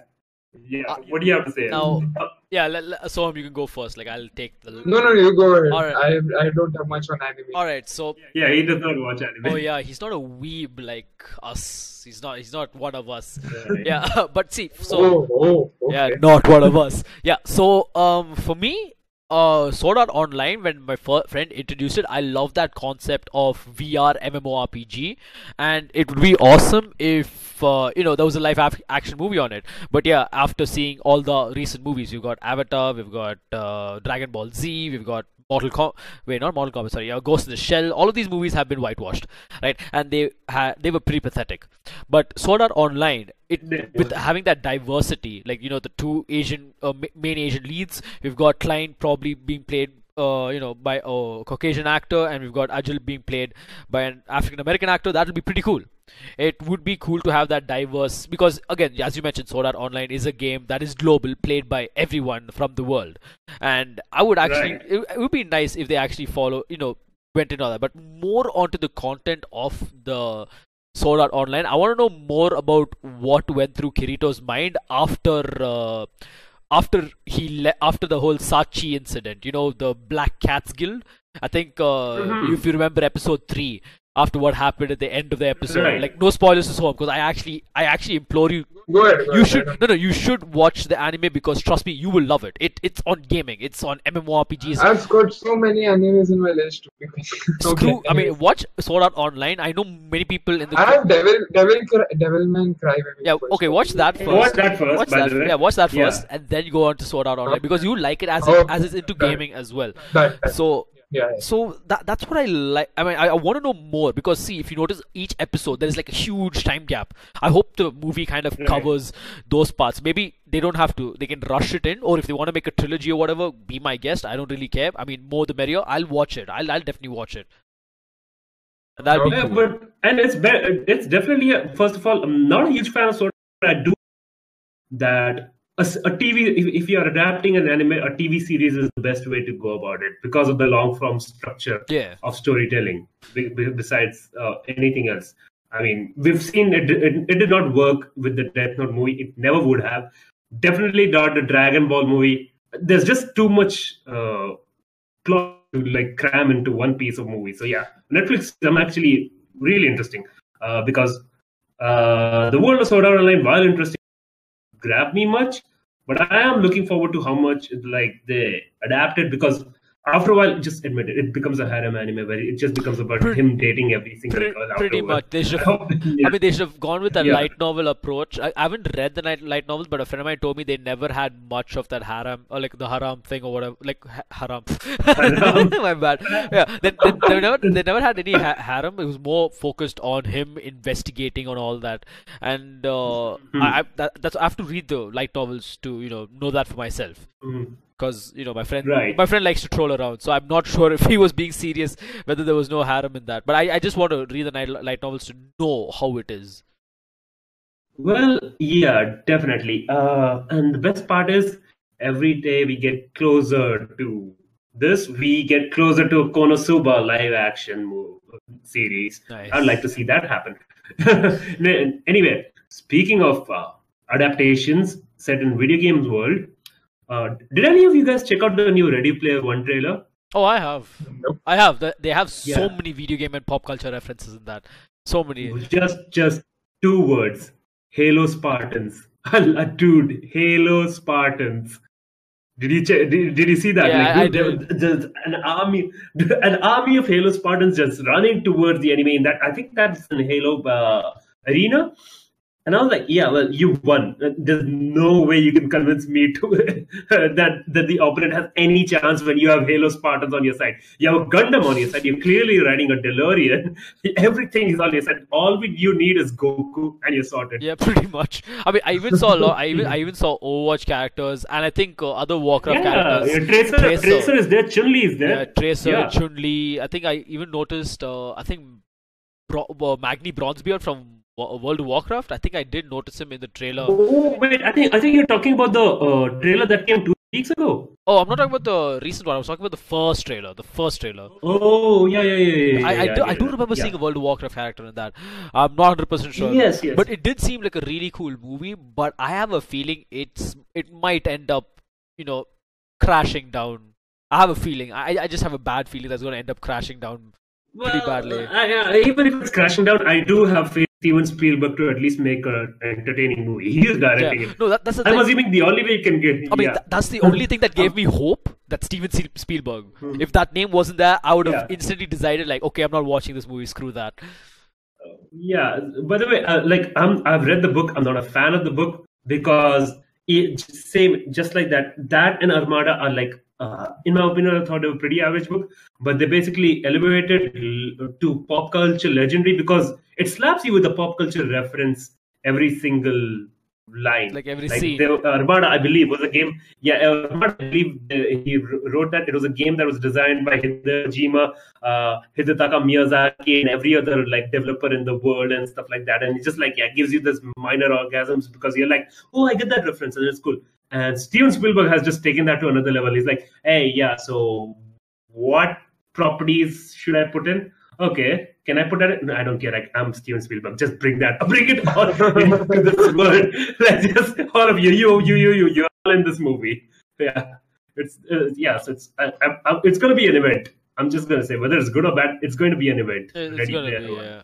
yeah, Uh, what do you have to say? Now- Uh, [LAUGHS] Yeah, let, let, so you can go first. Like I'll take the. No, no, you go ahead. Alright. I I don't have much on anime. All right, so yeah, he does not watch anime. oh yeah, he's not a weeb like us. He's not. He's not one of us. Right. Yeah, [LAUGHS] [LAUGHS] but see, so oh, oh, okay. yeah, not one of us. Yeah, so um, for me, uh, Sword Art Online, when my fir- friend introduced it, I love that concept of VR MMORPG, and it would be awesome if uh, you know there was a live af- action movie on it. But yeah, after seeing all the recent movies, we've got Avatar, we've got uh, Dragon Ball Z, we've got Mortal Com wait not Mortal Kombat sorry uh, Ghost in the Shell. All of these movies have been whitewashed right? And they had they were pretty pathetic but Sword Art Online it with having that diversity like you know the two Asian uh, main Asian leads we've got Klein probably being played uh, you know by a Caucasian actor and we've got Agil being played by an African American actor. That will be pretty cool it would be cool to have that diverse because again as you mentioned Sword Art Online is a game that is global played by everyone from the world and I would actually Right. it, it would be nice if they actually follow you know went into all that but more onto the content of the Sword Art Online I want to know more about what went through Kirito's mind after uh, after he le- after the whole Sachi incident you know the Black Cats Guild I think uh, Mhm. if you remember episode 3 after what happened at the end of the episode Right. like no spoilers to home because I actually I actually implore you Go ahead. Go you ahead, should ahead. no no you should watch the anime because trust me you will love it it it's on gaming it's on MMORPGs I've got so many animes in my list. [LAUGHS] screw I mean watch Sword Art Online I know many people in the I have Devil Devil Cry, Devilman Crybaby. yeah first. okay watch that first Watch that first, watch that yeah watch that Yeah. first and then go on to Sword Art Online because you like it as Oh, it, as it's into gaming as well That, that, so yeah, yeah. so that that's what I like. I mean, I, I want to know more because see, if you notice each episode, there is like a huge time gap. I hope the movie kind of Right. covers those parts. Maybe they don't have to; they can rush it in, or if they want to make a trilogy or whatever, be my guest. I don't really care. I mean, more the merrier. I'll watch it. I'll I'll definitely watch it. Be Yeah, cool. but and it's be- it's definitely a, first of all, I'm not a huge fan of. But I do that a, a TV if, if you are adapting an anime, a TV series is the best way to go about it because of the long form structure Yeah. of storytelling. be- be- Besides uh, anything else, I mean, we've seen it, it. It did not work with the Death Note movie. It never would have. Definitely not the Dragon Ball movie. There's just too much. Uh, plot to like cram into one piece of movie. So yeah, Netflix I'm actually really interesting uh, because uh, the world of Sword Art Online, while interesting, grab me much, but I am looking forward to how much like they adapted because after a while, just admit it, it becomes a harem anime where it just becomes about Pretty- him dating every single Pretty, girl. pretty much. They should. I. I mean, they should have gone with a Yeah. light novel approach. I, I haven't read the night, light novels, but a friend of mine told me they never had much of that harem or like the haram thing or whatever, like ha- haram. Haram. [LAUGHS] My bad. Yeah, they, they, they never they never had any ha- harem. It was more focused on him investigating on all that, and uh, Hmm. I, I that, that's I have to read the light novels to you know know that for myself Mm. Because you know my friend Right. my friend likes to troll around so i'm not [LAUGHS] sure if he was being serious whether there was no harem in that but i, I just want to read the night, light novels to know how it is Well, yeah, definitely. Uh, and the best part is every day we get closer to this. We get closer to a Konosuba live action series. Nice. I'd like to see that happen. [LAUGHS] anyway, speaking of uh, adaptations set in video games world, uh, did any of you guys check out the new Ready Player One trailer? oh i have Nope. i have they have so Yeah. many video game and pop culture references in that so many Just, just two words: Halo Spartans. [LAUGHS] Dude, Halo Spartans. Did you check, did, did you see that? Yeah, I- I there- an army, [LAUGHS] an army of Halo Spartans just running towards the enemy. In that, I think that's in Halo uh, Arena. And I was like, yeah, well, you won. There's no way you can convince me to [LAUGHS] that that the opponent has any chance when you have Halo Spartans on your side. You have a Gundam on your side. You're clearly riding a DeLorean. [LAUGHS] Everything is on your side. All you need is Goku, and you're sorted. yeah [LAUGHS] pretty much i mean i even saw a lot i even i even saw overwatch characters and i think uh, other warcraft Yeah, characters yeah, Tracer, Tracer. Tracer is there. Chun Li is there. yeah tracer Yeah. chun li i think i even noticed uh, i think Bro- uh, magni bronzebeard from world of warcraft i think i did notice him in the trailer Oh wait, I think I think you're talking about the uh, trailer that came two weeks ago. Oh, I'm not talking about the recent one. I was talking about the first trailer. The first trailer. Oh yeah, yeah, yeah. yeah, I, I, yeah, do, I do remember Yeah. seeing a World of Warcraft character in that. I'm not 100% sure. Yes, yes. But it did seem like a really cool movie. But I have a feeling it's it might end up, you know, crashing down. I have a feeling. I, I just have a bad feeling that's going to end up crashing down pretty Well, badly. I, I, even if it's crashing down, I do have faith Steven Spielberg to at least make an entertaining movie. [LAUGHS] He is directing Yeah. it. No, that, that's the I'm thing. assuming the only way you can get. I mean, yeah. th- that's the only thing that gave me hope that Steven Spielberg. If that name wasn't there, I would have. Yeah. instantly decided like, okay, I'm not watching this movie. Screw that. Yeah. By the way, uh, like I'm, I've read the book. I'm not a fan of the book because it, same, just like that. That and Armada are like, uh, in my opinion, I thought they were pretty average book, but they basically elevated to pop culture legendary because it slaps you with a pop culture reference every single line. Like every scene. the- Armada, I believe, was a game. Yeah, Armada, I believe uh, he wrote that it was a game that was designed by Hideo Kojima, uh, Hidetaka Miyazaki, and every other like developer in the world and stuff like that. And it just like yeah, gives you this minor orgasms because you're like, oh, I get that reference, and it's cool. And Steven Spielberg has just taken that to another level. He's like, hey, yeah, so what properties should I put in? Okay, can I put that? In? No, I don't care. Like, I'm Steven Spielberg. Just bring that. [LAUGHS] Bring it all [LAUGHS] into this world. [LAUGHS] Like just all of you, you, you, you, you, you're all in this movie. Yeah, it's uh, yeah. So it's I, I, I, it's gonna be an event. I'm just gonna say whether it's good or bad, it's going to be an event. It's Ready gonna be, yeah.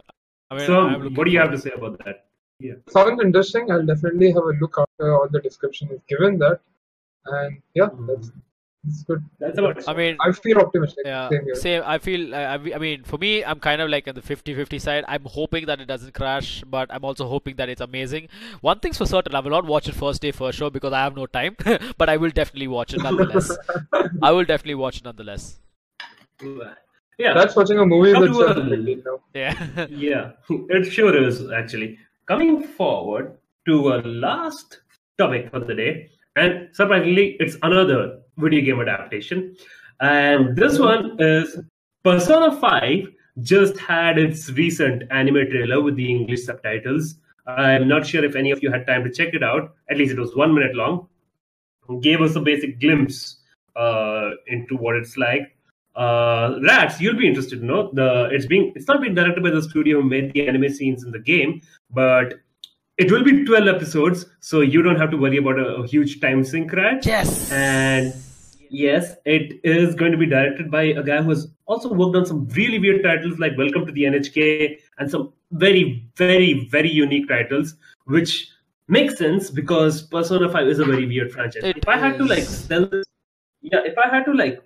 I mean, So, what do you have to say about that? Sounds interesting. I'll definitely have a look after all the description is given that. And yeah, mm-hmm. that's, that's good. That's about it. I mean, I feel optimistic. yeah, Same here. same. I feel. I, I mean, for me, I'm kind of like on the 50-50 side. I'm hoping that it doesn't crash, but I'm also hoping that it's amazing. One thing's for certain, I will not watch it first day, first show because I have no time. [LAUGHS] but I will definitely watch it nonetheless. [LAUGHS] I will definitely watch it nonetheless. Yeah, That's watching a movie Come a- certain. Yeah. [LAUGHS] Yeah, it sure is actually. Coming forward to our last topic for the day, and surprisingly, it's another video game adaptation. And this one is Persona 5 just had its recent anime trailer with the English subtitles. I'm not sure if any of you had time to check it out. At least it was one minute long. Gave us a basic glimpse uh, into what it's like uh rats you'll be interested to know the it's being it's not being directed by the studio who made the anime scenes in the game but it will be 12 episodes so you don't have to worry about a, a huge time sink right Yes. and yes it is going to be directed by a guy who has also worked on some really weird titles like welcome to the nhk and some very very very unique titles which makes sense because persona 5 is a very weird franchise It if i had to like is. sell this yeah if i had to like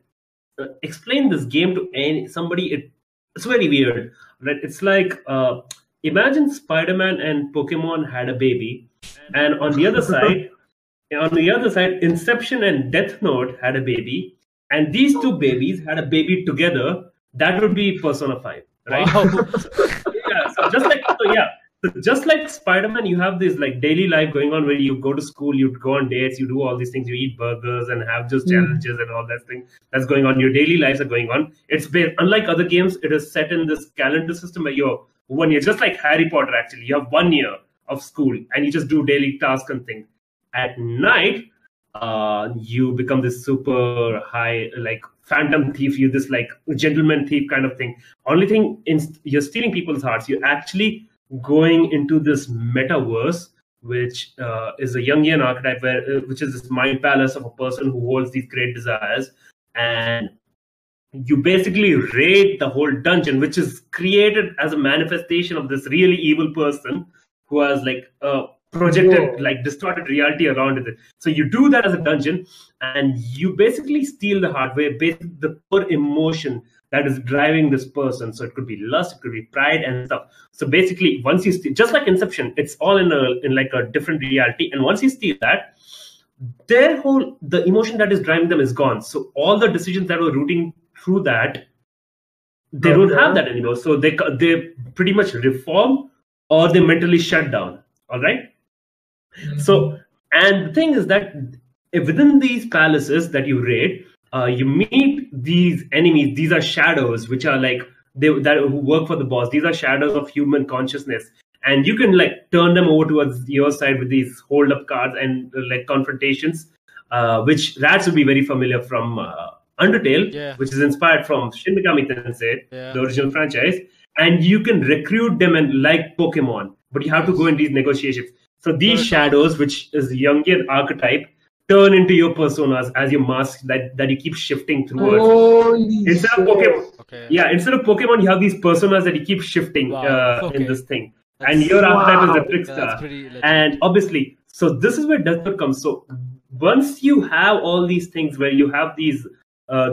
uh, explain this game to any somebody it it's very weird right it's like uh, imagine spider-man and pokemon had a baby and on the other side on the other side inception and death note had a baby and these two babies had a baby together that would be persona 5 right Wow. [LAUGHS] yeah so just like so yeah so just like spider-man you have this like daily life going on where you go to school you go on dates you do all these things you eat burgers and have just Hmm. challenges and all that thing that's going on your daily lives are going on it's based unlike other games it is set in this calendar system where you're one year. Just like harry potter actually. You have one year of school and you just do daily tasks and things. At night uh, you become this super high like phantom thief. You this like gentleman thief kind of thing. Only thing in you're stealing people's hearts. You're actually going into this metaverse which uh, is a jungian archetype where uh, which is this mind palace of a person who holds these great desires. And you basically raid the whole dungeon which is created as a manifestation of this really evil person who has like a projected Whoa. like distorted reality around it. So you do that as a dungeon and you basically steal the hardware basically the core emotion that is driving this person. So it could be lust it could be pride and stuff. So basically once you steal just like inception it's all in a in like a different reality. And once you steal that their whole the emotion that is driving them is gone. So all the decisions that were rooting through that they don't have that anymore. So they they pretty much reform or they mentally shut down. All right? So, and the thing is that within these palaces that you raid, uh, you meet these enemies. These are shadows, which are like they that who work for the boss. These are shadows of human consciousness, and you can like turn them over towards your side with these hold up cards and uh, like confrontations, uh, which rats will be very familiar from uh, Undertale, Yeah. which is inspired from Shin Megami Tensei, Yeah. the original franchise, and you can recruit them and like Pokemon, but you have to go in these negotiations. So these Correct. shadows, which is the Jungian archetype, turn into your personas as your mask that, that you keep shifting towards. Holy Instead of. Pokemon, Okay. yeah, instead of Pokemon, you have these personas that you keep shifting Wow. uh, Okay. in this thing. That's- and your archetype is Wow. the Yeah, trickster. that's and obviously, so this is where Death comes. So once you have all these things where you have these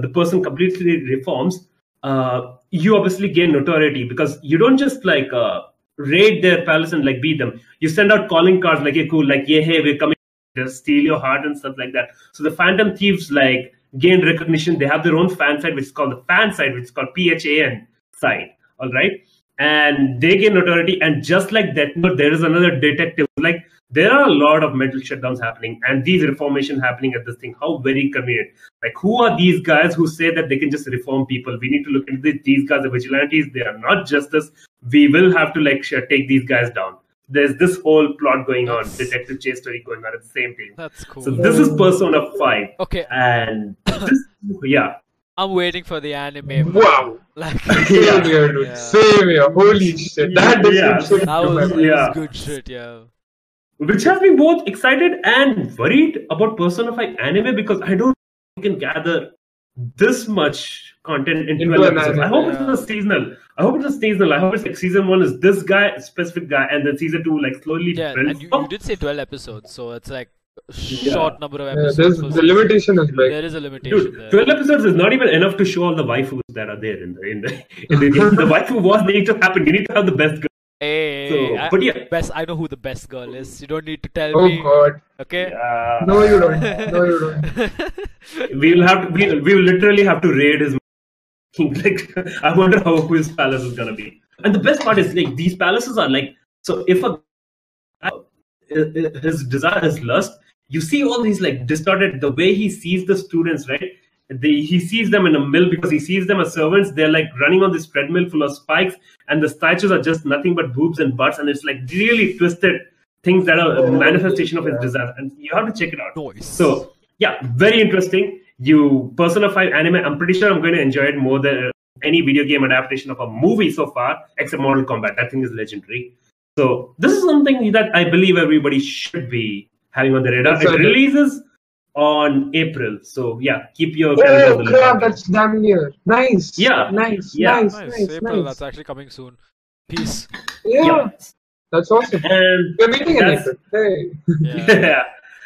the person completely reforms, uh, you obviously gain notoriety because you don't just like uh, raid their palace and like beat them. You send out calling cards like, "Hey, cool, like, yeah, hey, we're coming to steal your heart and stuff like that." So the Phantom Thieves like gain recognition. They have their own fan site, which is called the fan site, which is called PHAN site. All right, and they gain notoriety. And just like that, there is another detective. Like there are a lot of mental shutdowns happening and these reformation happening at this thing. How very convenient. Like who are these guys who say that they can just reform people? We need to look into this. These guys are vigilantes. They are not justice. We will have to like sh- take these guys down. There's this whole plot going on, detective chase story going on at the same time. That's cool. So this is Persona 5. okay, And this, yeah. I'm waiting for the anime. Wow. [LAUGHS] Like Same Yeah. here, dude. Yeah. Same here. Holy shit. That Yeah. description. that was, Yeah. was good shit. Yeah. Which has me both excited and worried about Persona 5 anime because I don't think we can gather this much content in Into 12 an episodes. I hope yeah. it's a seasonal. I hope it's a seasonal. I hope it's like season one is this guy, specific guy, and then season two like slowly Yeah, builds and you, you did say 12 episodes, so it's like a short number of Yeah, episodes. there's, for the limitation is big. There is a limitation Dude, there. 12 episodes is not even enough to show all the waifus that are there in the in the in the game. The [LAUGHS] waifu wars need to happen. You need to have the best girl. Hey, So, I, but yeah. best. I know who the best girl is. You don't need to tell Oh me. Oh God. Okay. Uh, No, you don't. No, you don't. [LAUGHS] we will have to we, we will literally have to raid his [LAUGHS] like i wonder how his palace is gonna be and the best part is like these palaces are like so if a his desire his lust you see all these like distorted the way he sees the students right the, he sees them in a mill because he sees them as servants they're like running on this treadmill full of spikes and the statues are just nothing but boobs and butts and it's like really twisted things that are a manifestation of his desire and you have to check it out Nice. so yeah, very interesting. You Persona 5 anime, I'm pretty sure I'm going to enjoy it more than any video game adaptation of a movie so far, except Mortal Kombat. That thing is legendary. So this is something that I believe everybody should be having on the radar. It Excited. releases on April. So yeah, keep your calendar Oh crap, that's damn near. Nice. Yeah. Nice. Yeah. Nice. nice. Nice. April. nice. That's actually coming soon. Peace. Yeah. Yeah. That's awesome. And We're meeting in April. Hey. Yeah. [LAUGHS] yeah,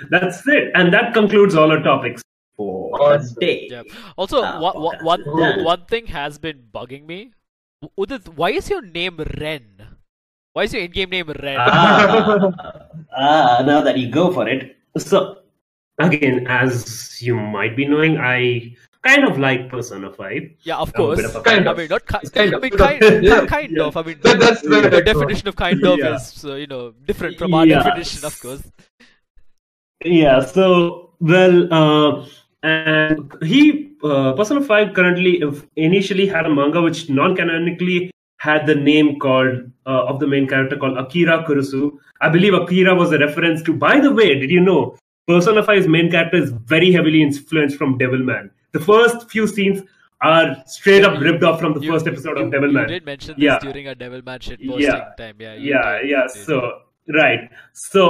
that's it. And that concludes all our topics for Awesome. the day. Yeah. Also, Ah, one, one, one, okay. one thing has been bugging me. Udit, why is your name Ren? Why is your in-game name Ren? ah, ah, now that you go for it. So, again, as you might be knowing, I kind of like Persona 5. yeah, of course. of Kind I of. mean, not ki- kind I of. mean, [LAUGHS] kind, Yeah. kind of. I mean, That- that's the the definition of kind of Yeah. is, uh, you know, different from our Yeah. definition, of course. Yeah, so, well, uh, and he, uh, Persona 5 currently initially had a manga which non canonically had the name called, uh, of the main character called Akira Kurusu. I believe Akira was a reference to, by the way, did you know? Persona 5's main character is very heavily influenced from Devilman. The first few scenes are straight up ripped off from the You- first episode you, of Devilman. You did mention this Yeah. during our Devilman shit Yeah. posting time. Yeah, yeah yeah so right so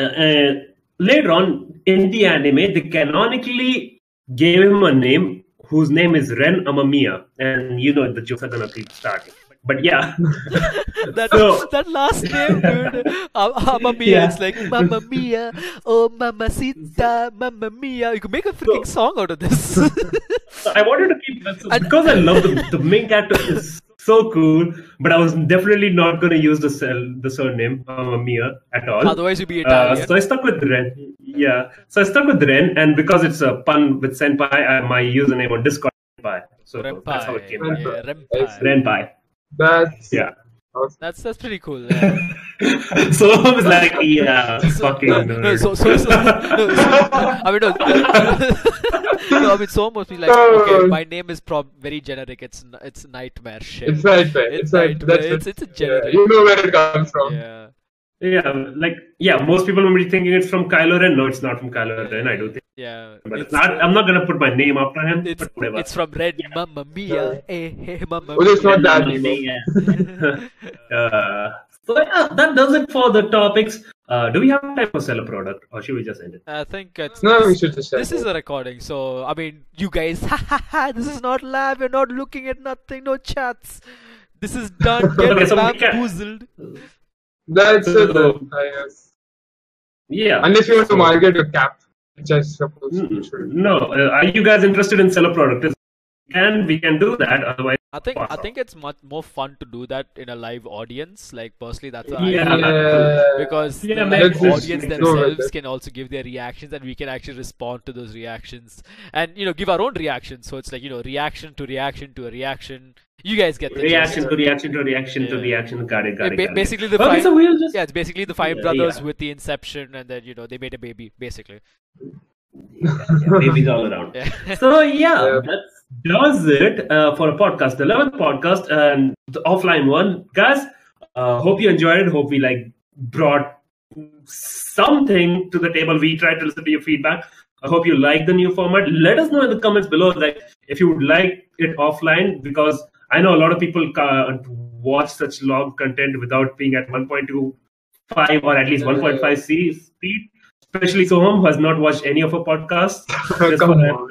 uh, uh, later on in the anime they canonically gave him a name whose name is ren amamiya and you know the jokes are gonna keep starting but yeah [LAUGHS] that, So- that last name, dude. [LAUGHS] Uh, Mamma Mia. Yeah. It's like Mamma Mia, oh Mamacita, Mamma Mia. You could make a freaking song out of this. [LAUGHS] so i wanted to keep so And- because i love the, the main character is so cool but i was definitely not gonna use the cell the surname amamiya at all Otherwise, you'd be Uh, Italian. so I stuck with Ren. Yeah. So I stuck with Ren, and because it's a pun with Senpai, I, my username on Discord is Senpai. So that's how it came. Renpai. Yeah, Renpai. Renpai. That's Yeah. awesome. That's that's pretty cool. [LAUGHS] Yeah. so I was like, yeah, So- fucking no, nerd. no, so, so, so, no, so- I mean, no, [LAUGHS] no, I mean, so almost be like, okay, my name is prob very generic. It's it's nightmare shit. It's right there. It's It's right. nightmare. That's It's- it's a Yeah. You know where it comes from. Yeah. yeah, like yeah, most people will be thinking it's from Kylo Ren. No, it's not from Kylo Ren. I don't think, Yeah. but It's, it's not. I'm not gonna put my name after him. it's, but whatever. it's from Red Mamma Mia. Hey, hey, Mamma Well, it's not that. [LAUGHS] [LAUGHS] uh, so yeah, that does it for the topics. Uh, do we have time for sell a product, or should we just end it? I think it's. No, we this- should just. This is a recording, so I mean, you guys, [LAUGHS] ha ha ha! This is not live. You're not looking at nothing. No chats. This is done. Get Okay, so bamboozled. That's it. So- then, I guess. Yeah. Unless you want to market your cap. Which I suppose we Hmm, should. No, uh, are you guys interested in sell a product? If we can we can do that. Otherwise, I think I think it's much more fun to do that in a live audience. Like personally, that's what I Yeah. feel. Yeah. because Yeah, the man. live Let's just audience themselves can also give their reactions and we can actually respond to those reactions and you know give our own reactions so it's like you know reaction to reaction to a reaction you guys get the reaction gist. to reaction to reaction to reaction. Got it. Got it. ba- got it. basically the Okay, five so we'll just yeah it's basically the five Yeah, brothers yeah. with the inception and then you know they made a baby basically babies all around. yeah [LAUGHS] So yeah, Yeah. that does it uh, for a podcast, the eleventh podcast and the offline one, guys. Uh, hope you enjoyed it. Hope we like brought something to the table. We tried to listen to your feedback. I hope you like the new format. Let us know in the comments below, like if you would like it offline, because I know a lot of people can't watch such long content without being at 1.25 or at least 1.5 C speed. Especially Soham, who has not watched any of our podcasts. [LAUGHS] Come on.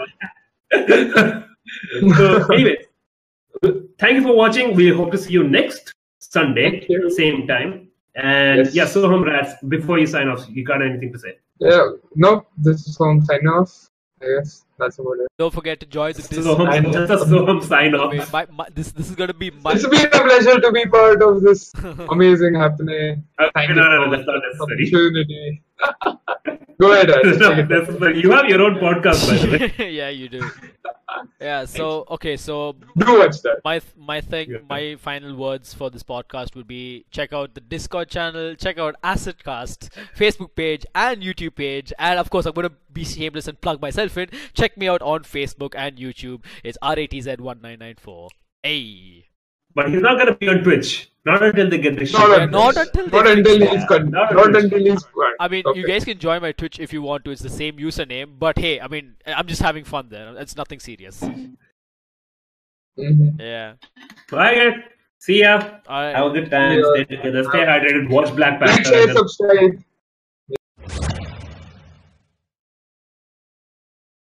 [LAUGHS] so anyway, thank you for watching. We hope to see you next Sunday, you. same time. And Yes. yeah, Soham Rats, before you sign off, you got anything to say? Yeah, no, this is home sign off. I guess that's about it. don't forget to join the Dis- Soham, I know. just a Soham sign I off. mean, my, my, this this is gonna be my It's been a pleasure to be part of this [LAUGHS] amazing happening. Thank no, you no, no, for that's not necessary. opportunity. [LAUGHS] Go ahead, [LAUGHS] No. You have your own podcast, by the way. [LAUGHS] yeah you do yeah so okay so Do watch that. my my thing Yeah. my final words for this podcast would be check out the discord channel check out assetcast facebook page and youtube page and of course i'm going to be shameless and plug myself in check me out on facebook and youtube it's ratz1994 hey But he's not going to be on Twitch. Not until they get the shit. Not, until- not until they not until that. he's con- Not not until- until he's i mean you guys can join my twitch if you want to it's the same username but hey i mean i'm just having fun there it's nothing serious Mhm. yeah Bye, guys. See ya. I, Have a good time. Yeah. Stay together. Stay hydrated. Watch Black Like, Panther. share, and then- subscribe.